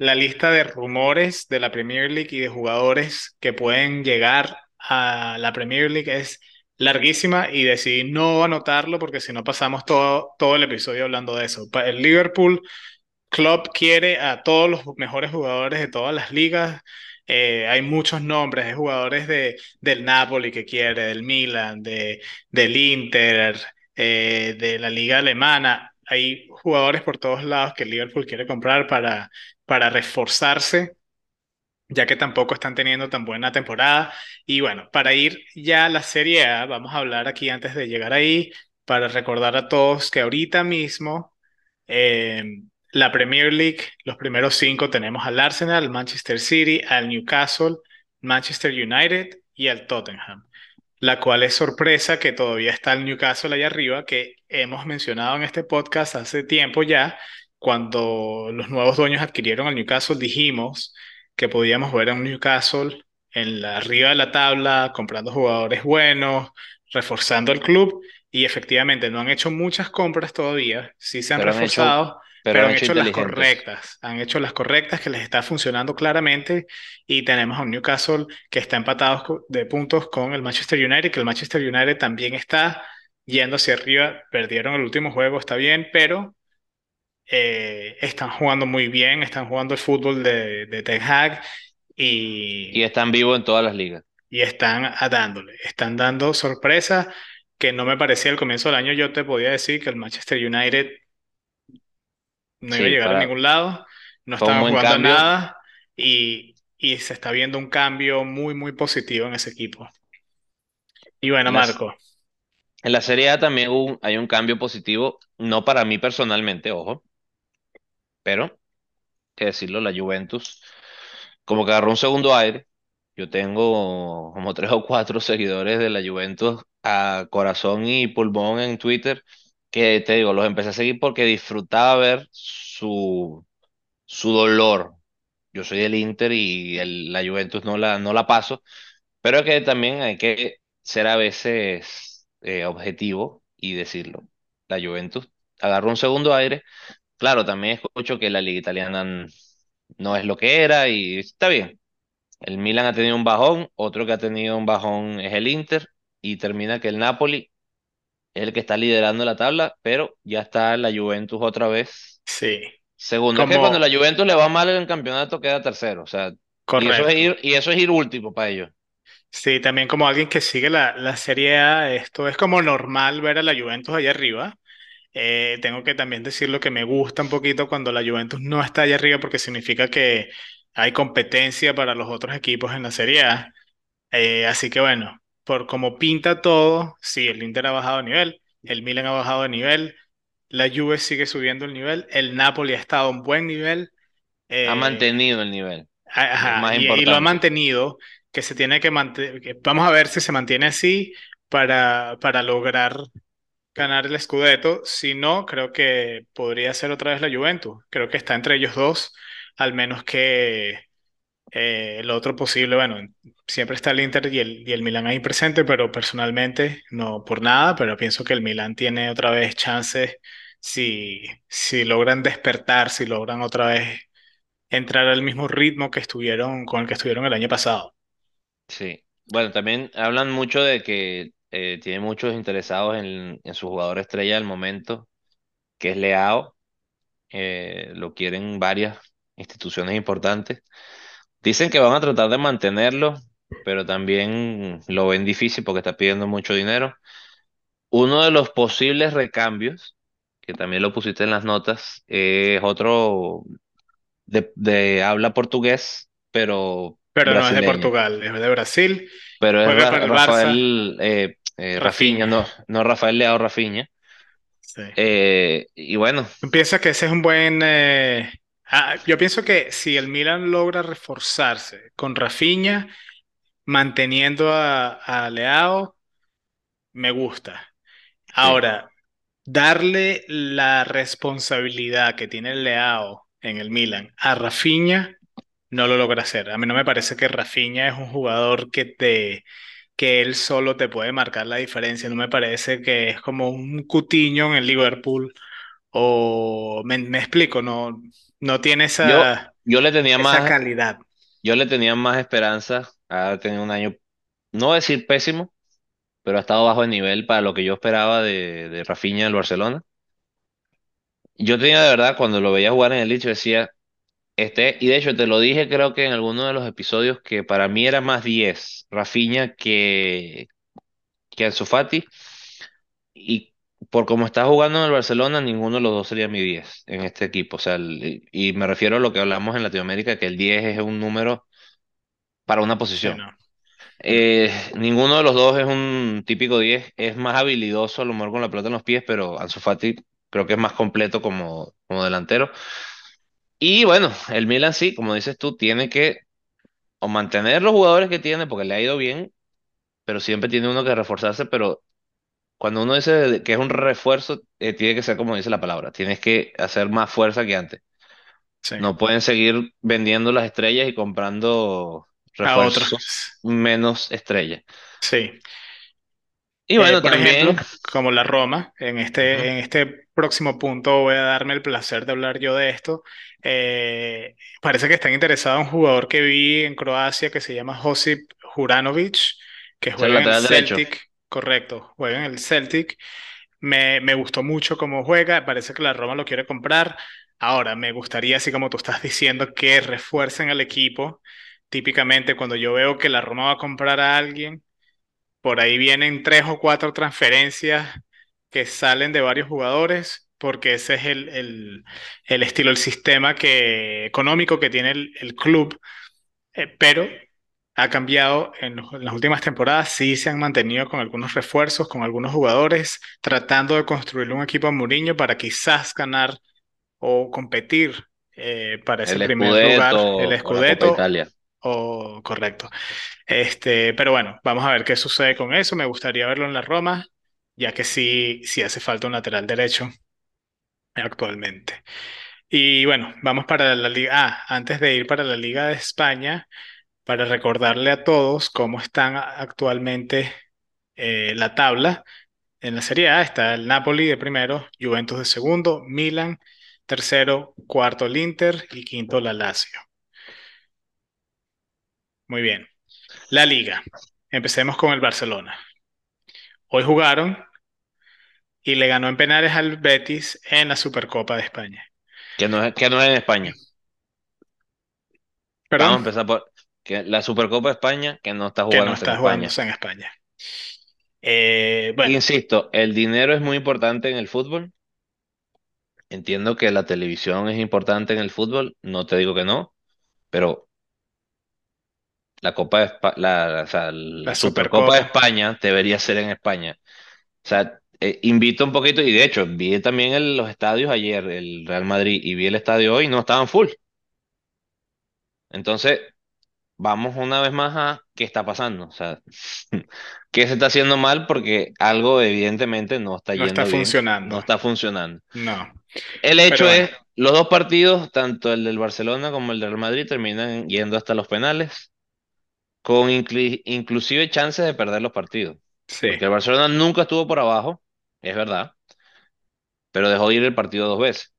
la lista de rumores de la Premier League y de jugadores que pueden llegar a la Premier League es larguísima y decidí no anotarlo porque si no pasamos todo, todo el episodio hablando de eso. El Liverpool Klopp quiere a todos los mejores jugadores de todas las ligas. Eh, hay muchos nombres, hay jugadores de, del Napoli que quiere, del Milan, de, del Inter, eh, de la liga alemana. Hay jugadores por todos lados que Liverpool quiere comprar para, para reforzarse ya que tampoco están teniendo tan buena temporada. Y bueno, para ir ya a la Serie A, vamos a hablar aquí antes de llegar ahí, para recordar a todos que ahorita mismo eh, la Premier League, los primeros cinco tenemos al Arsenal, al Manchester City, al Newcastle, Manchester United y al Tottenham. La cual es sorpresa que todavía está el Newcastle allá arriba, que hemos mencionado en este podcast hace tiempo ya, cuando los nuevos dueños adquirieron al Newcastle, dijimos que podíamos ver a un Newcastle en la arriba de la tabla, comprando jugadores buenos, reforzando el club, y efectivamente no han hecho muchas compras todavía, sí se han Pero reforzado, pero pero han han hecho hecho las correctas, han hecho las correctas que les está funcionando claramente, y tenemos a un Newcastle que está empatado de puntos con el Manchester United, que el Manchester United también está yendo hacia arriba, perdieron el último juego, está bien, pero eh, están jugando muy bien, están jugando el fútbol de, de Ten Hag Y y, están vivos en todas las ligas. y están dándole, están dando sorpresas que no me parecía al comienzo del año. Yo te podía decir que el Manchester United no iba a llegar a ningún lado, no un estaban jugando cambio. nada y, y se está viendo un cambio muy, muy positivo en ese equipo. Y bueno, En Marco, en la Serie A también hubo hay un cambio positivo, no para mí personalmente, ojo, pero que decirlo, la Juventus como que agarró un segundo aire. Yo tengo como tres o cuatro seguidores de la Juventus a corazón y pulmón en Twitter, que te digo, los empecé a seguir porque disfrutaba ver su, su dolor. Yo soy del Inter y la Juventus no la, no la paso, pero que también hay que ser a veces eh, objetivo y decirlo. La Juventus agarró un segundo aire. Claro, también escucho que la liga italiana no es lo que era y está bien. El Milan ha tenido un bajón, otro que ha tenido un bajón es el Inter y termina que el Napoli es el que está liderando la tabla, pero ya está la Juventus otra vez. sí, Segundo, es que cuando como la Juventus le va mal en el campeonato queda tercero, o sea, y eso es correcto. ir, y eso es ir último para ellos. Sí, también como alguien que sigue la, la Serie A, esto es como normal ver a la Juventus allá arriba. Eh, tengo que también decir lo que me gusta un poquito cuando la Juventus no está allá arriba porque significa que hay competencia para los otros equipos en la Serie A. Eh, así que bueno, por como pinta todo, sí, el Inter ha bajado de nivel, el Milan ha bajado de nivel, la Juve sigue subiendo el nivel, el Napoli ha estado a un buen nivel. Ha eh, mantenido el nivel, Ajá, más y, y lo ha mantenido, que se tiene que mantener, vamos a ver si se mantiene así para, para lograr ganar el Scudetto. Si no, creo que podría ser otra vez la Juventus. Creo que está entre ellos dos, al menos que eh, el otro posible, bueno, siempre está el Inter y el, y el Milan ahí presente, pero personalmente no por nada, pero pienso que el Milan tiene otra vez chances si, si logran despertar, si logran otra vez entrar al mismo ritmo que estuvieron con el que estuvieron el año pasado. Sí. Bueno, también hablan mucho de que eh, tiene muchos interesados en, en su jugador estrella del momento, que es Leao. eh, lo quieren varias instituciones importantes. Dicen que van a tratar de mantenerlo, pero también lo ven difícil porque está pidiendo mucho dinero. Uno de los posibles recambios, que también lo pusiste en las notas, es otro de, de habla portugués, pero Pero no es de. Portugal, es de Brasil, Pero es Ra- Rafael, eh, eh, Rafinha, no, no Rafael Leao Rafinha. Sí. Eh, y bueno, ¿Tú piensas que ese es un buen... eh, ah, yo pienso que si el Milan logra reforzarse con Rafinha, manteniendo a, a Leao, me gusta. Ahora, darle la responsabilidad que tiene el Leao en el Milan a Rafinha, no lo logra hacer. A mí no me parece que Rafinha es un jugador que te que él solo te puede marcar la diferencia. No me parece que es como un Coutinho en el Liverpool o me, me explico, no, no tiene esa, yo le tenía esa más, calidad. yo le tenía más esperanza a tener un año, no decir pésimo, pero ha estado bajo de nivel para lo que yo esperaba de, de Rafinha del Barcelona. Yo tenía de verdad, cuando lo veía jugar en el Lich, decía, este, y de hecho te lo dije creo que en alguno de los episodios, que para mí era más 10 Rafinha que, que Ansu Fati, y por cómo está jugando en el Barcelona, ninguno de los dos sería mi 10 en este equipo. O sea, el- y me refiero a lo que hablamos en Latinoamérica, que el 10 es un número para una Sí, posición. no. Eh, ninguno de los dos es un típico 10, es más habilidoso a lo mejor con la pelota en los pies, pero Ansu Fati creo que es más completo como, como delantero. Y bueno, el Milan sí, como dices tú, tiene que o mantener los jugadores que tiene porque le ha ido bien, pero siempre tiene uno que reforzarse, pero cuando uno dice que es un refuerzo, eh, tiene que ser como dice la palabra, tienes que hacer más fuerza que antes. Sí. No pueden seguir vendiendo las estrellas y comprando A otros. refuerzos menos estrellas. Sí. Y Eh, bueno, por también, ejemplo, como la Roma, en este, en este próximo punto voy a darme el placer de hablar yo de esto. Eh, parece que están interesados en un jugador que vi en Croacia que se llama Josip Juranovic, que juega en el lateral derecho. Correcto, juega en el Celtic. Me, me gustó mucho cómo juega, parece que la Roma lo quiere comprar. Ahora, me gustaría, así como tú estás diciendo, que refuercen al equipo. Típicamente, cuando yo veo que la Roma va a comprar a alguien, por ahí vienen tres o cuatro transferencias que salen de varios jugadores, porque ese es el, el, el estilo, el sistema que, económico que tiene el, el club. Eh, pero ha cambiado en, los- en las últimas temporadas, sí se han mantenido con algunos refuerzos, con algunos jugadores, tratando de construir un equipo a Mourinho para quizás ganar o competir eh, para ese El primer lugar, Scudetto el Scudetto. Italia. O correcto. Este, pero bueno, vamos a ver qué sucede con eso. Me gustaría verlo en la Roma, ya que sí, sí hace falta un lateral derecho actualmente. Y bueno, vamos para la liga. Ah, antes de ir para la Liga de España, para recordarle a todos cómo están actualmente eh, la tabla. En la Serie A está el Napoli de primero, Juventus de segundo, Milan tercero, cuarto el Inter y quinto la Lazio. Muy bien. La Liga. Empecemos con el Barcelona. Hoy jugaron y le ganó en penales al Betis en la Supercopa de España. Que no es, que no es en España. Vamos a Perdón, empezar por que la Supercopa de España, que no está que no jugándose en está España. en España. Eh, bueno, Insisto, el dinero es muy importante en el fútbol. Entiendo que la televisión es importante en el fútbol, no te digo que no, pero la Copa de Espa- la, o sea, la la Supercopa de. España debería ser en España. O sea, eh, invito un poquito, y de hecho, vi también el- los estadios ayer, el Real Madrid, y vi el estadio hoy, no estaban full. Entonces, vamos una vez más a qué está pasando. O sea, qué se está haciendo mal porque algo evidentemente no está No está bien, no funcionando. está funcionando. No. El Pero hecho bueno, es, los dos partidos, tanto el del Barcelona como el del Real Madrid, terminan yendo hasta los penales, con inclusive chances de perder los partidos. sí, Porque el Barcelona nunca estuvo por abajo, es verdad, pero dejó ir el partido dos veces.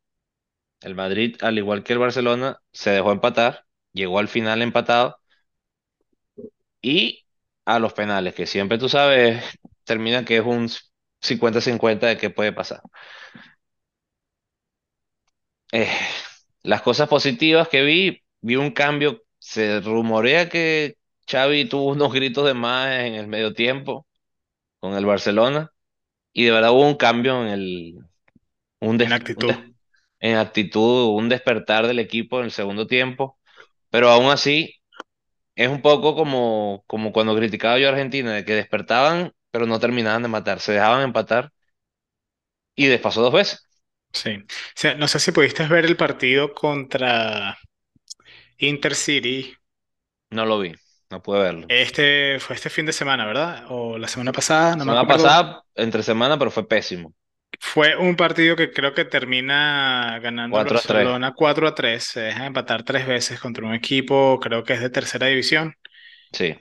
El Madrid, al igual que el Barcelona, se dejó empatar, llegó al final empatado y a los penales, que siempre tú sabes, termina que es un cincuenta-cincuenta de qué puede pasar. Eh, las cosas positivas que vi, vi un cambio, se rumorea que Xavi tuvo unos gritos de más en el medio tiempo con el Barcelona y de verdad hubo un cambio en el, un en un actitud. des- en actitud, un despertar del equipo en el segundo tiempo, pero aún así es un poco como, como cuando criticaba yo a Argentina, de que despertaban pero no terminaban de matar, se dejaban empatar y de pasó dos veces. Sí. O sea, no sé si pudiste ver el partido contra Intercity. No lo vi, no pude verlo. Este fue este fin de semana, ¿verdad? O la semana pasada, no me Semana acuerdo. pasada, entre semana, pero fue pésimo. Fue un partido que creo que termina ganando el cuatro a tres Barcelona 4 a 3. Se deja empatar tres veces contra un equipo, creo que es de tercera división, Sí.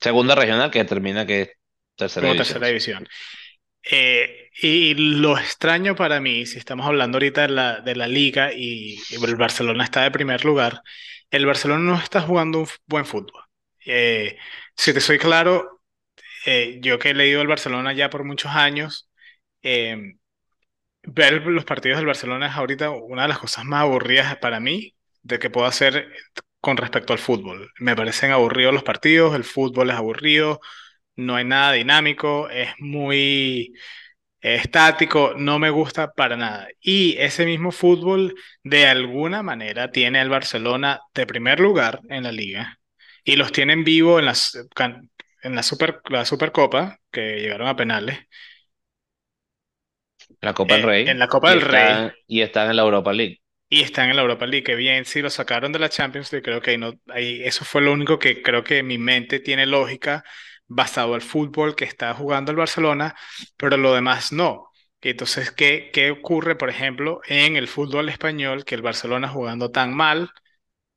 Segunda regional que termina que es tercera como división. tercera división. Eh, y lo extraño para mí, si estamos hablando ahorita de la, de la liga y, y el Barcelona está de primer lugar, el Barcelona no está jugando un buen fútbol. Eh, si te soy claro, eh, yo que he leído el Barcelona ya por muchos años, eh, ver los partidos del Barcelona es ahorita una de las cosas más aburridas para mí de que puedo hacer con respecto al fútbol. Me parecen aburridos los partidos, el fútbol es aburrido, no hay nada dinámico, es muy estático, no me gusta para nada. Y ese mismo fútbol de alguna manera tiene al Barcelona de primer lugar en la liga y los tienen vivo en las, can- en la, super, la Supercopa, que llegaron a penales, La Copa del eh, Rey en la Copa del Rey están, y están en la Europa League. y están en la Europa League. Que bien, si lo sacaron de la Champions League, creo que no, ahí, eso fue lo único que creo que mi mente tiene lógica basado al fútbol que está jugando el Barcelona, pero lo demás no. Entonces, ¿qué, qué ocurre, por ejemplo, en el fútbol español, que el Barcelona jugando tan mal,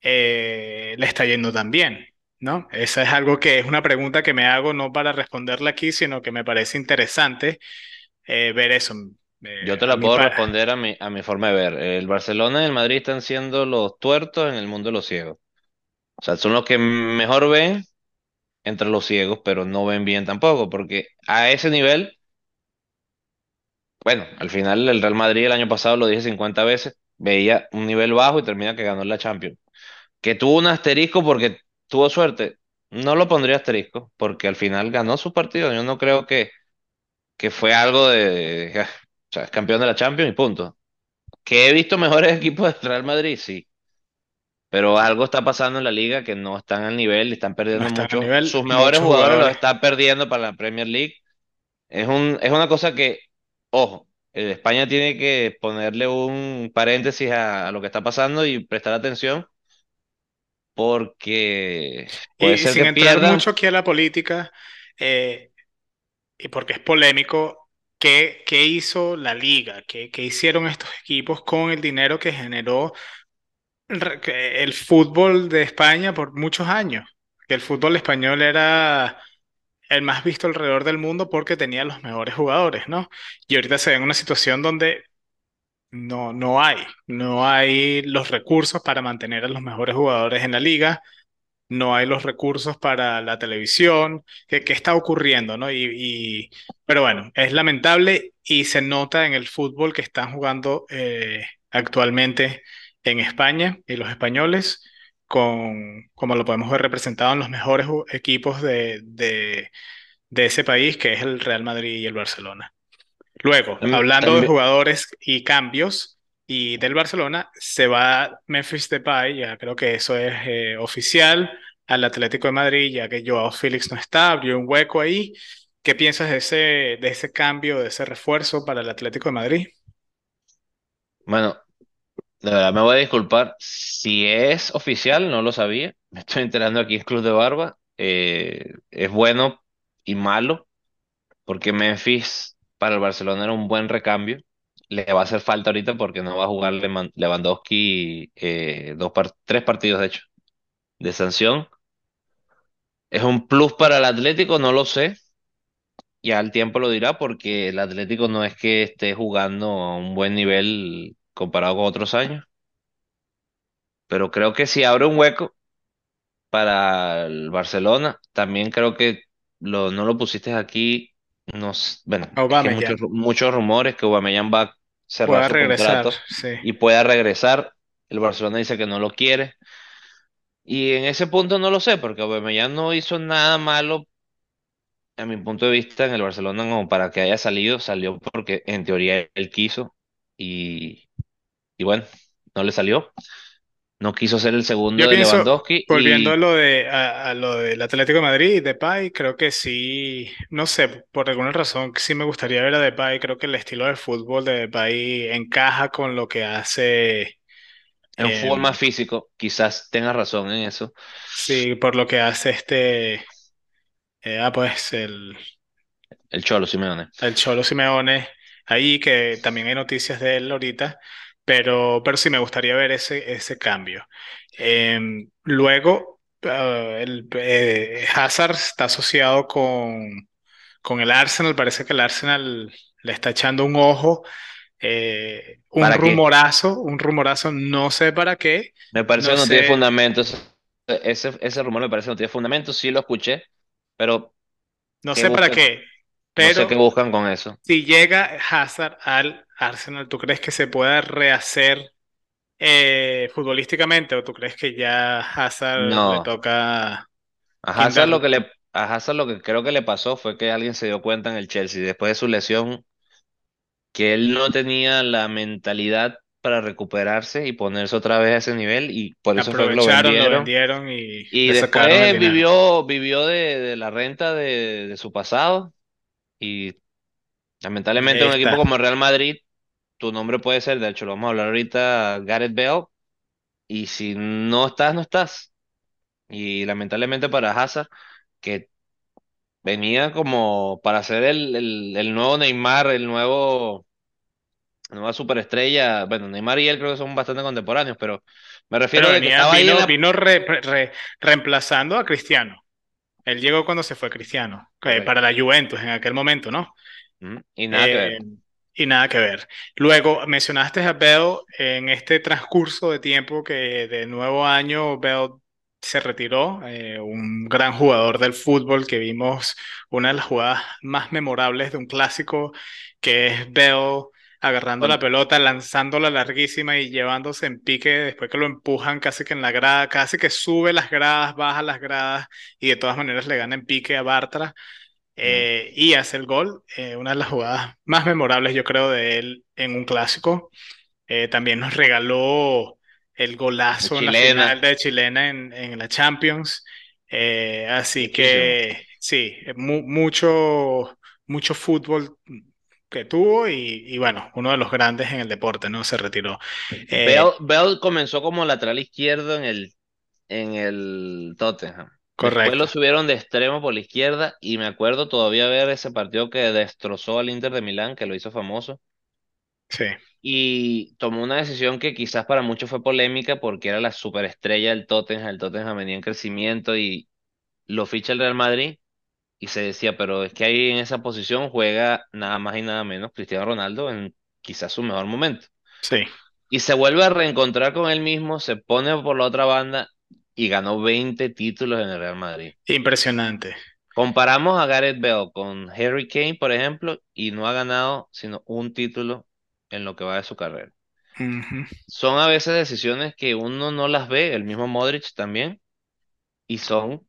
eh, le está yendo tan bien? ¿No? Esa es algo que es una pregunta que me hago no para responderla aquí, sino que me parece interesante eh, ver eso. Yo Eh, te a la puedo responder a mi, a mi forma de ver. El Barcelona y el Madrid están siendo los tuertos en el mundo de los ciegos. O sea, son los que mejor ven entre los ciegos, pero no ven bien tampoco, porque a ese nivel, bueno, al final el Real Madrid el año pasado, lo dije 50 veces, veía un nivel bajo y termina que ganó la Champions. Que tuvo un asterisco porque tuvo suerte, no lo pondría asterisco, porque al final ganó su partido. Yo no creo que, que fue algo de, sea, es campeón de la Champions y punto. Que he visto mejores equipos del Real Madrid, sí. Pero algo está pasando en la liga que no están al nivel y están no perdiendo están nivel, Sus mejores jugadores los están perdiendo para la Premier League. Es un, es una cosa que, ojo, eh, España tiene que ponerle un paréntesis a, a lo que está pasando y prestar atención porque puede y ser sin que entrar pierdan. mucho aquí a la política, eh, y porque es polémico, ¿qué, hizo la liga? ¿Qué, hicieron estos equipos con el dinero que generó el fútbol de España por muchos años? Que el fútbol español era el más visto alrededor del mundo porque tenía los mejores jugadores, ¿no? Y ahorita se ve en una situación donde no, no hay, no hay los recursos para mantener a los mejores jugadores en la liga no hay los recursos para la televisión, ¿qué, qué está ocurriendo, no? Y, y- pero bueno, es lamentable y se nota en el fútbol que están jugando eh, actualmente en España y los españoles, con, como lo podemos ver representado en los mejores equipos de, de, de ese país, que es el Real Madrid y el Barcelona. Luego, hablando de jugadores y cambios, y del Barcelona, se va Memphis Depay, ya creo que eso es eh, oficial, al Atlético de Madrid, ya que Joao Félix no está, abrió un hueco ahí. ¿Qué piensas de ese, de ese cambio, de ese refuerzo para el Atlético de Madrid? bueno, de verdad me voy a disculpar. Si es oficial, no lo sabía. Me estoy enterando aquí en Club de Barba. Eh, es bueno y malo. porque Memphis para el Barcelona era un buen recambio. Le va a hacer falta ahorita porque no va a jugar Lewandowski eh, dos par- tres partidos, de hecho, de sanción. ¿Es un plus para el Atlético? No lo sé. Ya el tiempo lo dirá porque el Atlético no es que esté jugando a un buen nivel comparado con otros años. Pero creo que si abre un hueco para el Barcelona, también creo que lo, no lo pusiste aquí. No, bueno, muchos, muchos rumores que Aubameyang va cerrar pueda su regresar, contrato sí. y pueda regresar. El Barcelona dice que no lo quiere. Y en ese punto no lo sé, porque Aubameyang no hizo nada malo, a mi punto de vista, en el Barcelona como para que haya salido. Salió porque en teoría él quiso y, y bueno, no le salió. No quiso ser el segundo Yo de pienso, Lewandowski volviendo a lo de a, a lo del Atlético de Madrid y Depay, creo que sí, no sé, por alguna razón sí me gustaría ver a Depay, creo que el estilo de fútbol de Depay encaja con lo que hace, en fútbol em, más físico, quizás tenga razón en eso. sí, por lo que hace este, eh, ah, pues el, El Cholo Simeone. el Cholo Simeone ahí, que también hay noticias de él ahorita, pero, pero sí me gustaría ver ese, ese cambio. Em, luego, ah, el, eh, Hazard está asociado con, con el Arsenal, parece que el Arsenal le está echando un ojo, eh, un ¿Para qué? rumorazo, un rumorazo, no sé para qué, Me parece no que no tiene sé, fundamentos. Ese, ese rumor me parece que no tiene fundamentos, sí lo escuché, pero no ¿qué sé para buscan? Qué, No sé qué pero buscan con eso. si llega Hazard al Arsenal, ¿tú crees que se pueda rehacer? eh, futbolísticamente o tú crees que ya Hazard le toca a Hazard lo que le, a Hazard lo que creo que le pasó fue que alguien se dio cuenta en el Chelsea después de su lesión que él no tenía la mentalidad para recuperarse y ponerse otra vez a ese nivel y por eso fue que lo Aprovecharon, lo vendieron. vendieron y después vivió, vivió de, de la renta de, de su pasado y lamentablemente un equipo como Real Madrid, tu nombre puede ser, de hecho lo vamos a hablar ahorita, Gareth Bale, y si no estás, no estás. Y lamentablemente para Hazard, que venía como para ser el, el, el nuevo Neymar, el nuevo, nueva superestrella, bueno, Neymar y él creo que son bastante contemporáneos, pero me refiero Pero de que estaba ahí vino, la... vino re- re- reemplazando a Cristiano. Él llegó cuando se fue Cristiano, que para la Juventus en aquel momento, ¿no? Ujú, Y nada que ver. Eh, y nada que ver. Luego, mencionaste a Bell en este transcurso de tiempo que de nuevo año Bell se retiró, eh, un gran jugador del fútbol que vimos una de las jugadas más memorables de un clásico, que es Bell agarrando la pelota, lanzándola larguísima y llevándose en pique después que lo empujan casi que en la grada, casi que sube las gradas, baja las gradas y de todas maneras le gana en pique a Bartra eh, y hace el gol, eh, una de las jugadas más memorables yo creo de él en un clásico. Eh, también nos regaló el La golazo en la final de Chilena en, en la Champions. Eh, así muchísimo. que sí, mu- mucho, mucho fútbol que tuvo y, y bueno, uno de los grandes en el deporte, ¿no? Se retiró. Eh, Bell, Bell comenzó como lateral izquierdo en el, en el Tottenham. Después lo correcto, subieron de extremo por la izquierda y me acuerdo todavía ver ese partido que destrozó al Inter de Milán, que lo hizo famoso. sí, Y tomó una decisión que quizás para muchos fue polémica porque era la superestrella del Tottenham. El Tottenham venía en crecimiento y lo ficha el Real Madrid. Y se decía, pero es que ahí en esa posición juega nada más y nada menos Cristiano Ronaldo en quizás su mejor momento. sí, Y se vuelve a reencontrar con él mismo, se pone por la otra banda y ganó 20 títulos en el Real Madrid. impresionante. Comparamos a Gareth Bale con Harry Kane, por ejemplo, y no ha ganado sino un título en lo que va de su carrera. Son a veces decisiones que uno no las ve, el mismo Modric también, y son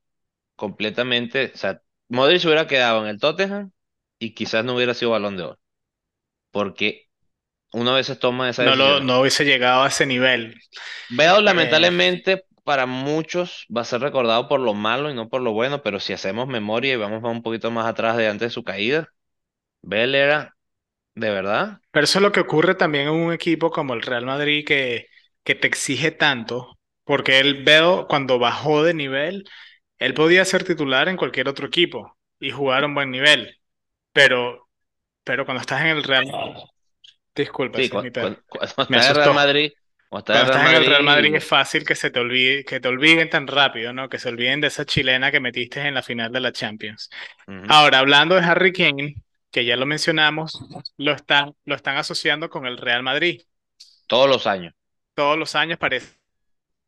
completamente, o sea, Modric hubiera quedado en el Tottenham y quizás no hubiera sido Balón de Oro, porque uno a veces toma esas No, lo, no hubiese llegado a ese nivel. Veo Eh, lamentablemente para muchos va a ser recordado por lo malo y no por lo bueno, pero si hacemos memoria y vamos un poquito más atrás de antes de su caída, Bale era de verdad, Pero eso es lo que ocurre también en un equipo como el Real Madrid que, que te exige tanto, porque él veo cuando bajó de nivel, él podía ser titular en cualquier otro equipo y jugar a un buen nivel, pero, pero cuando estás en el Real, disculpa, sí, ese es cu- mi cuando me está en el Real. Madrid, cuando Cuando Real estás en el Real Madrid es Madrid, fácil que se te olvide, que te olviden tan rápido, ¿no? Que se olviden de esa chilena que metiste en la final de la Champions. Ahora, hablando de Harry Kane, que ya lo mencionamos, lo están, lo están asociando con el Real Madrid. todos los años. Todos los años parece,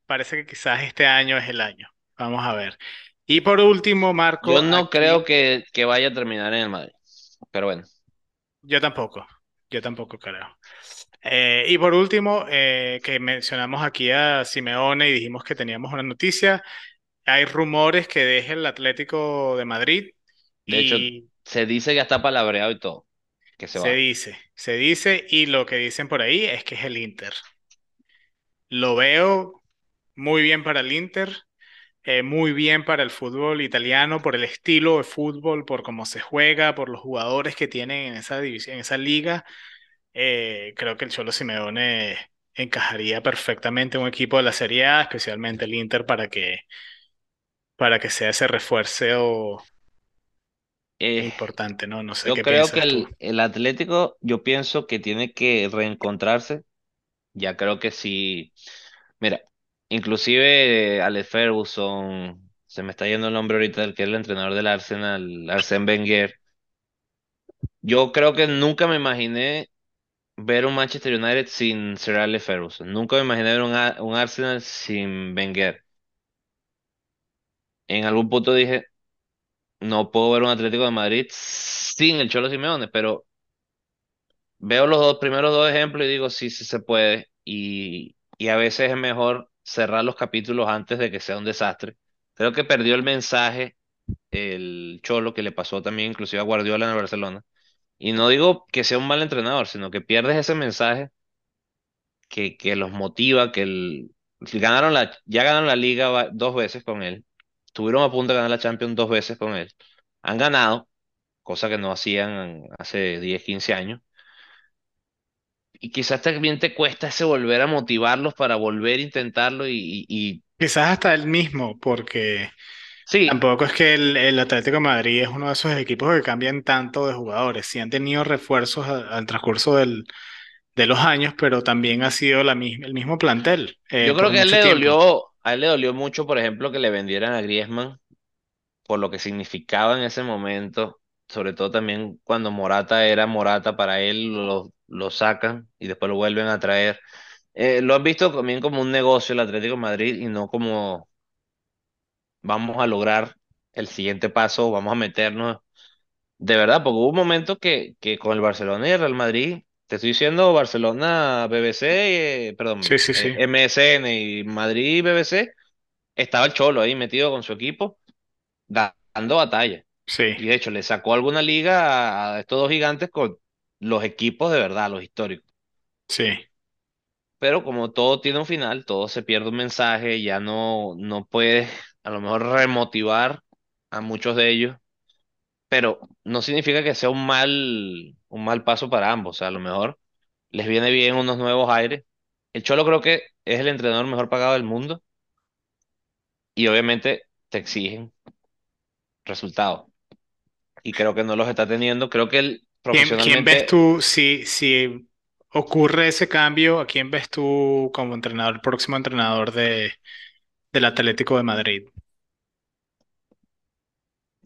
parece que quizás este año es el año. Vamos a ver. Y por último, Yo Marco, no creo que, que vaya a terminar en el Madrid, pero bueno, yo tampoco, yo tampoco creo. Eh, y por último, eh, que mencionamos aquí a Simeone y dijimos que teníamos una noticia, hay rumores que deje el Atlético de Madrid de hecho, se dice que está palabreado y todo, que se se va. dice, se dice y lo que dicen por ahí es que es el Inter. Lo veo, muy bien para el Inter, eh, muy bien para el fútbol italiano, por el estilo de fútbol, por cómo se juega, por los jugadores que tienen en esa división, en esa liga. Eh, creo que el Cholo Simeone encajaría perfectamente en un equipo de la Serie A, especialmente el Inter, para que, para que sea ese refuerzo Eh, importante, ¿no? No sé yo qué creo que el, el Atlético, yo pienso que tiene que reencontrarse. Ya creo que sí. Mira, inclusive Alex Ferguson, se me está yendo el nombre ahorita del que es el entrenador del Arsenal, Arsène Wenger. Yo creo que nunca me imaginé ver un Manchester United sin Sir Alex Ferguson. Nunca me imaginé ver un, un Arsenal sin Wenger. En algún punto dije, no puedo ver un Atlético de Madrid sin el Cholo Simeone, pero veo los dos primeros dos ejemplos y digo, sí, sí se puede. Y, y a veces es mejor cerrar los capítulos antes de que sea un desastre. Creo que perdió el mensaje el Cholo que le pasó también inclusive a Guardiola en el Barcelona. Y no digo que sea un mal entrenador, sino que pierdes ese mensaje que, que los motiva, que el, ganaron la, ya ganaron la liga dos veces con él, estuvieron a punto de ganar la Champions dos veces con él, han ganado, cosa que no hacían hace 10 15 años, y quizás también te cuesta ese volver a motivarlos para volver a intentarlo y, Quizás hasta el mismo, porque sí, tampoco es que el, el Atlético de Madrid es uno de esos equipos que cambian tanto de jugadores. Sí han tenido refuerzos a- al transcurso del, de los años, pero también ha sido la, el mismo plantel eh, yo creo que a él le tiempo. dolió, a él le dolió mucho, por ejemplo, que le vendieran a Griezmann por lo que significaba en ese momento, sobre todo también cuando Morata era Morata, para él lo sacan y después lo vuelven a traer. Eh, lo han visto también como un negocio el Atlético de Madrid y no como vamos a lograr el siguiente paso, vamos a meternos de verdad, porque hubo un momento que, que con el Barcelona y el Real Madrid, te estoy diciendo Barcelona, BBC, eh, Sí, perdón, sí, eh, sí, MSN y Madrid, BBC, estaba el Cholo ahí metido con su equipo, da- dando batalla. sí, Y de hecho, le sacó alguna liga a estos dos gigantes con los equipos de verdad, los históricos. sí. Pero como todo tiene un final, todo se pierde un mensaje, ya no, no puedes a lo mejor remotivar a muchos de ellos, pero no significa que sea un mal, un mal paso para ambos. O sea, a lo mejor les viene bien unos nuevos aires. El Cholo creo que es el entrenador mejor pagado del mundo y obviamente te exigen resultados. Y creo que no los está teniendo. Creo que él ¿Quién, quién ves tú si, si ocurre ese cambio? ¿A quién ves tú como entrenador, el próximo entrenador de, del Atlético de Madrid?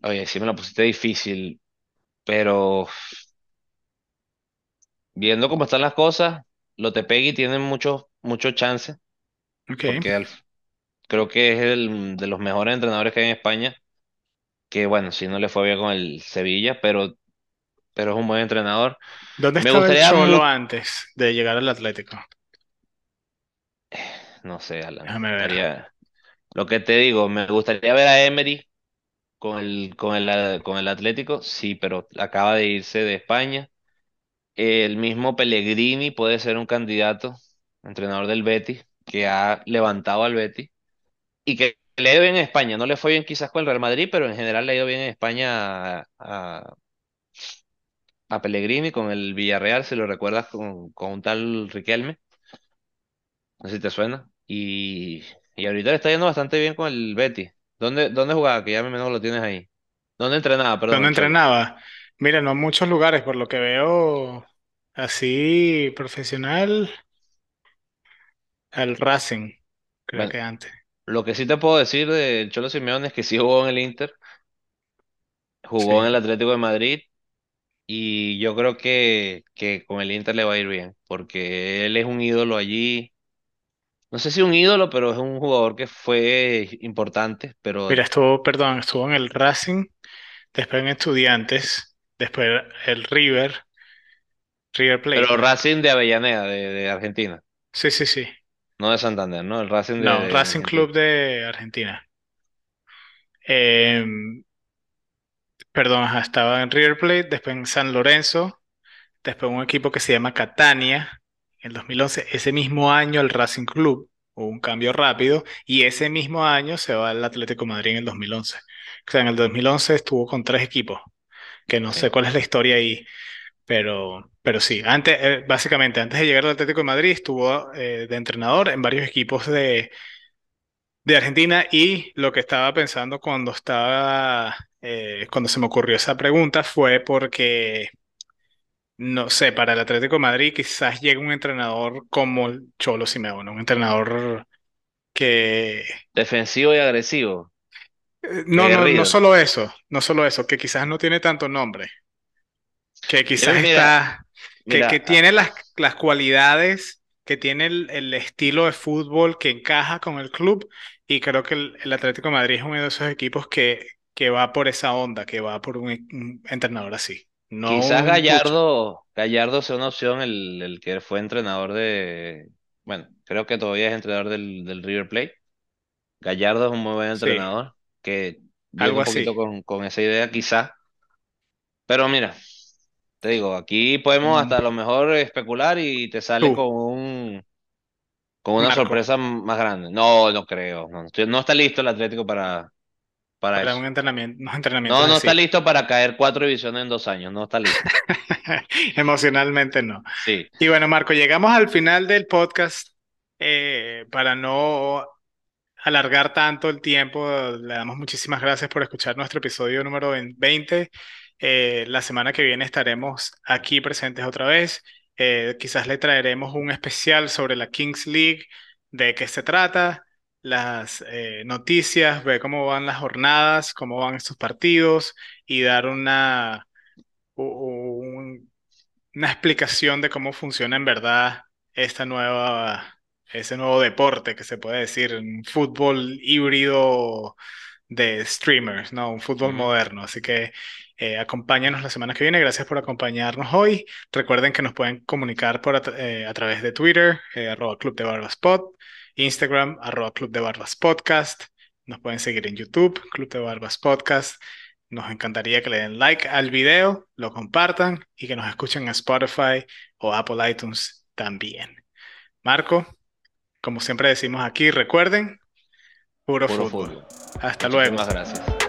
Oye, sí me la pusiste difícil, pero viendo cómo están las cosas, Lopetegui tiene muchos muchos chances, Ok. porque creo que es el de los mejores entrenadores que hay en España, que bueno, si no le fue bien con el Sevilla, pero, pero es un buen entrenador. ¿Dónde Me estaba el Cholo antes de llegar al Atlético? no sé, Alan, Déjame ver. estaría, lo que te digo, me gustaría ver a Emery con el, con el, con el Atlético, sí, pero acaba de irse de España. El mismo Pellegrini puede ser un candidato, entrenador del Betis, que ha levantado al Betis y que le ha ido bien en España. No le fue bien quizás con el Real Madrid, pero en general le ha ido bien en España a, a- a Pellegrini con el Villarreal, si lo recuerdas con, con un tal Riquelme, no sé si te suena. Y, y ahorita le está yendo bastante bien con el Betis. ¿Dónde, dónde jugaba? Que ya menos lo tienes ahí. ¿Dónde entrenaba? Perdón, ¿Dónde entrenaba? Mira, no muchos lugares, por lo que veo así profesional, al Racing, creo Bueno, que antes. lo que sí te puedo decir del Cholo Simeone es que sí jugó en el Inter, jugó en Sí. el Atlético de Madrid Y yo creo que, que con el Inter le va a ir bien, porque él es un ídolo allí. No sé si un ídolo, pero es un jugador que fue importante, pero, Mira, estuvo, perdón, estuvo en el Racing, después en Estudiantes, después el River, River Plate. pero Racing de Avellaneda, de, de Argentina, Sí, sí, sí. no de Santander, ¿no? El Racing de, No, de Racing. Club de Argentina. Eh, perdón, ajá, estaba en River Plate, después en San Lorenzo, después un equipo que se llama Catania, en el 2011, ese mismo año el Racing Club, hubo un cambio rápido y ese mismo año se va al Atlético de Madrid en el 2011. O sea, en el 2011 estuvo con tres equipos, que no sé cuál es la historia ahí, pero, pero sí, antes, eh, básicamente antes de llegar al Atlético de Madrid estuvo eh, de entrenador en varios equipos de, de Argentina y lo que estaba pensando cuando estaba, eh, cuando se me ocurrió esa pregunta fue porque, no sé, para el Atlético de Madrid quizás llegue un entrenador como el Cholo Simeone, un entrenador que... Defensivo y agresivo. Eh, no, no, no solo eso, no solo eso, que quizás no tiene tanto nombre, que quizás está, que, que tiene las, las cualidades que tiene el, estilo de fútbol que encaja con el club y creo que el, Atlético de Madrid es uno de esos equipos que, que va por esa onda, que va por un, entrenador así. No Quizás Gallardo, Gallardo sea una opción, el, el, que fue entrenador de, bueno, creo que todavía es entrenador del, del River Plate. Gallardo es un muy buen entrenador, que viene un poquito con, con esa idea quizás. Pero mira, te digo, aquí podemos hasta a lo mejor especular y te sale con un con una sorpresa más grande. No, no creo. No, está listo el Atlético para, para, eso. un entrenamiento, no, no está listo para caer cuatro divisiones en dos años. No está listo. Emocionalmente no. Sí. Y bueno, Marco, llegamos al final del podcast. Eh, para no alargar tanto el tiempo, le damos muchísimas gracias por escuchar nuestro episodio número 20. Eh, la semana que viene estaremos aquí presentes otra vez. Eh, quizás le traeremos un especial sobre la Kings League, de qué se trata, las eh, noticias, ver cómo van las jornadas, cómo van estos partidos y dar una, una explicación de cómo funciona en verdad esta nueva, ese nuevo deporte que se puede decir, un fútbol híbrido de streamers, ¿no? Un fútbol moderno. Así que eh, acompáñanos la semana que viene. Gracias por acompañarnos hoy. Recuerden que nos pueden comunicar por eh, a, través de Twitter, eh, arroba Club de Barbas Pod, Instagram, arroba Club de Barbas Podcast. Nos pueden seguir en YouTube, Club de Barbas Podcast. Nos encantaría que le den like al video, lo compartan y que nos escuchen en Spotify o Apple iTunes también. Marco, como siempre decimos aquí, recuerden, Puro, fútbol. Hasta luego. Muchas gracias.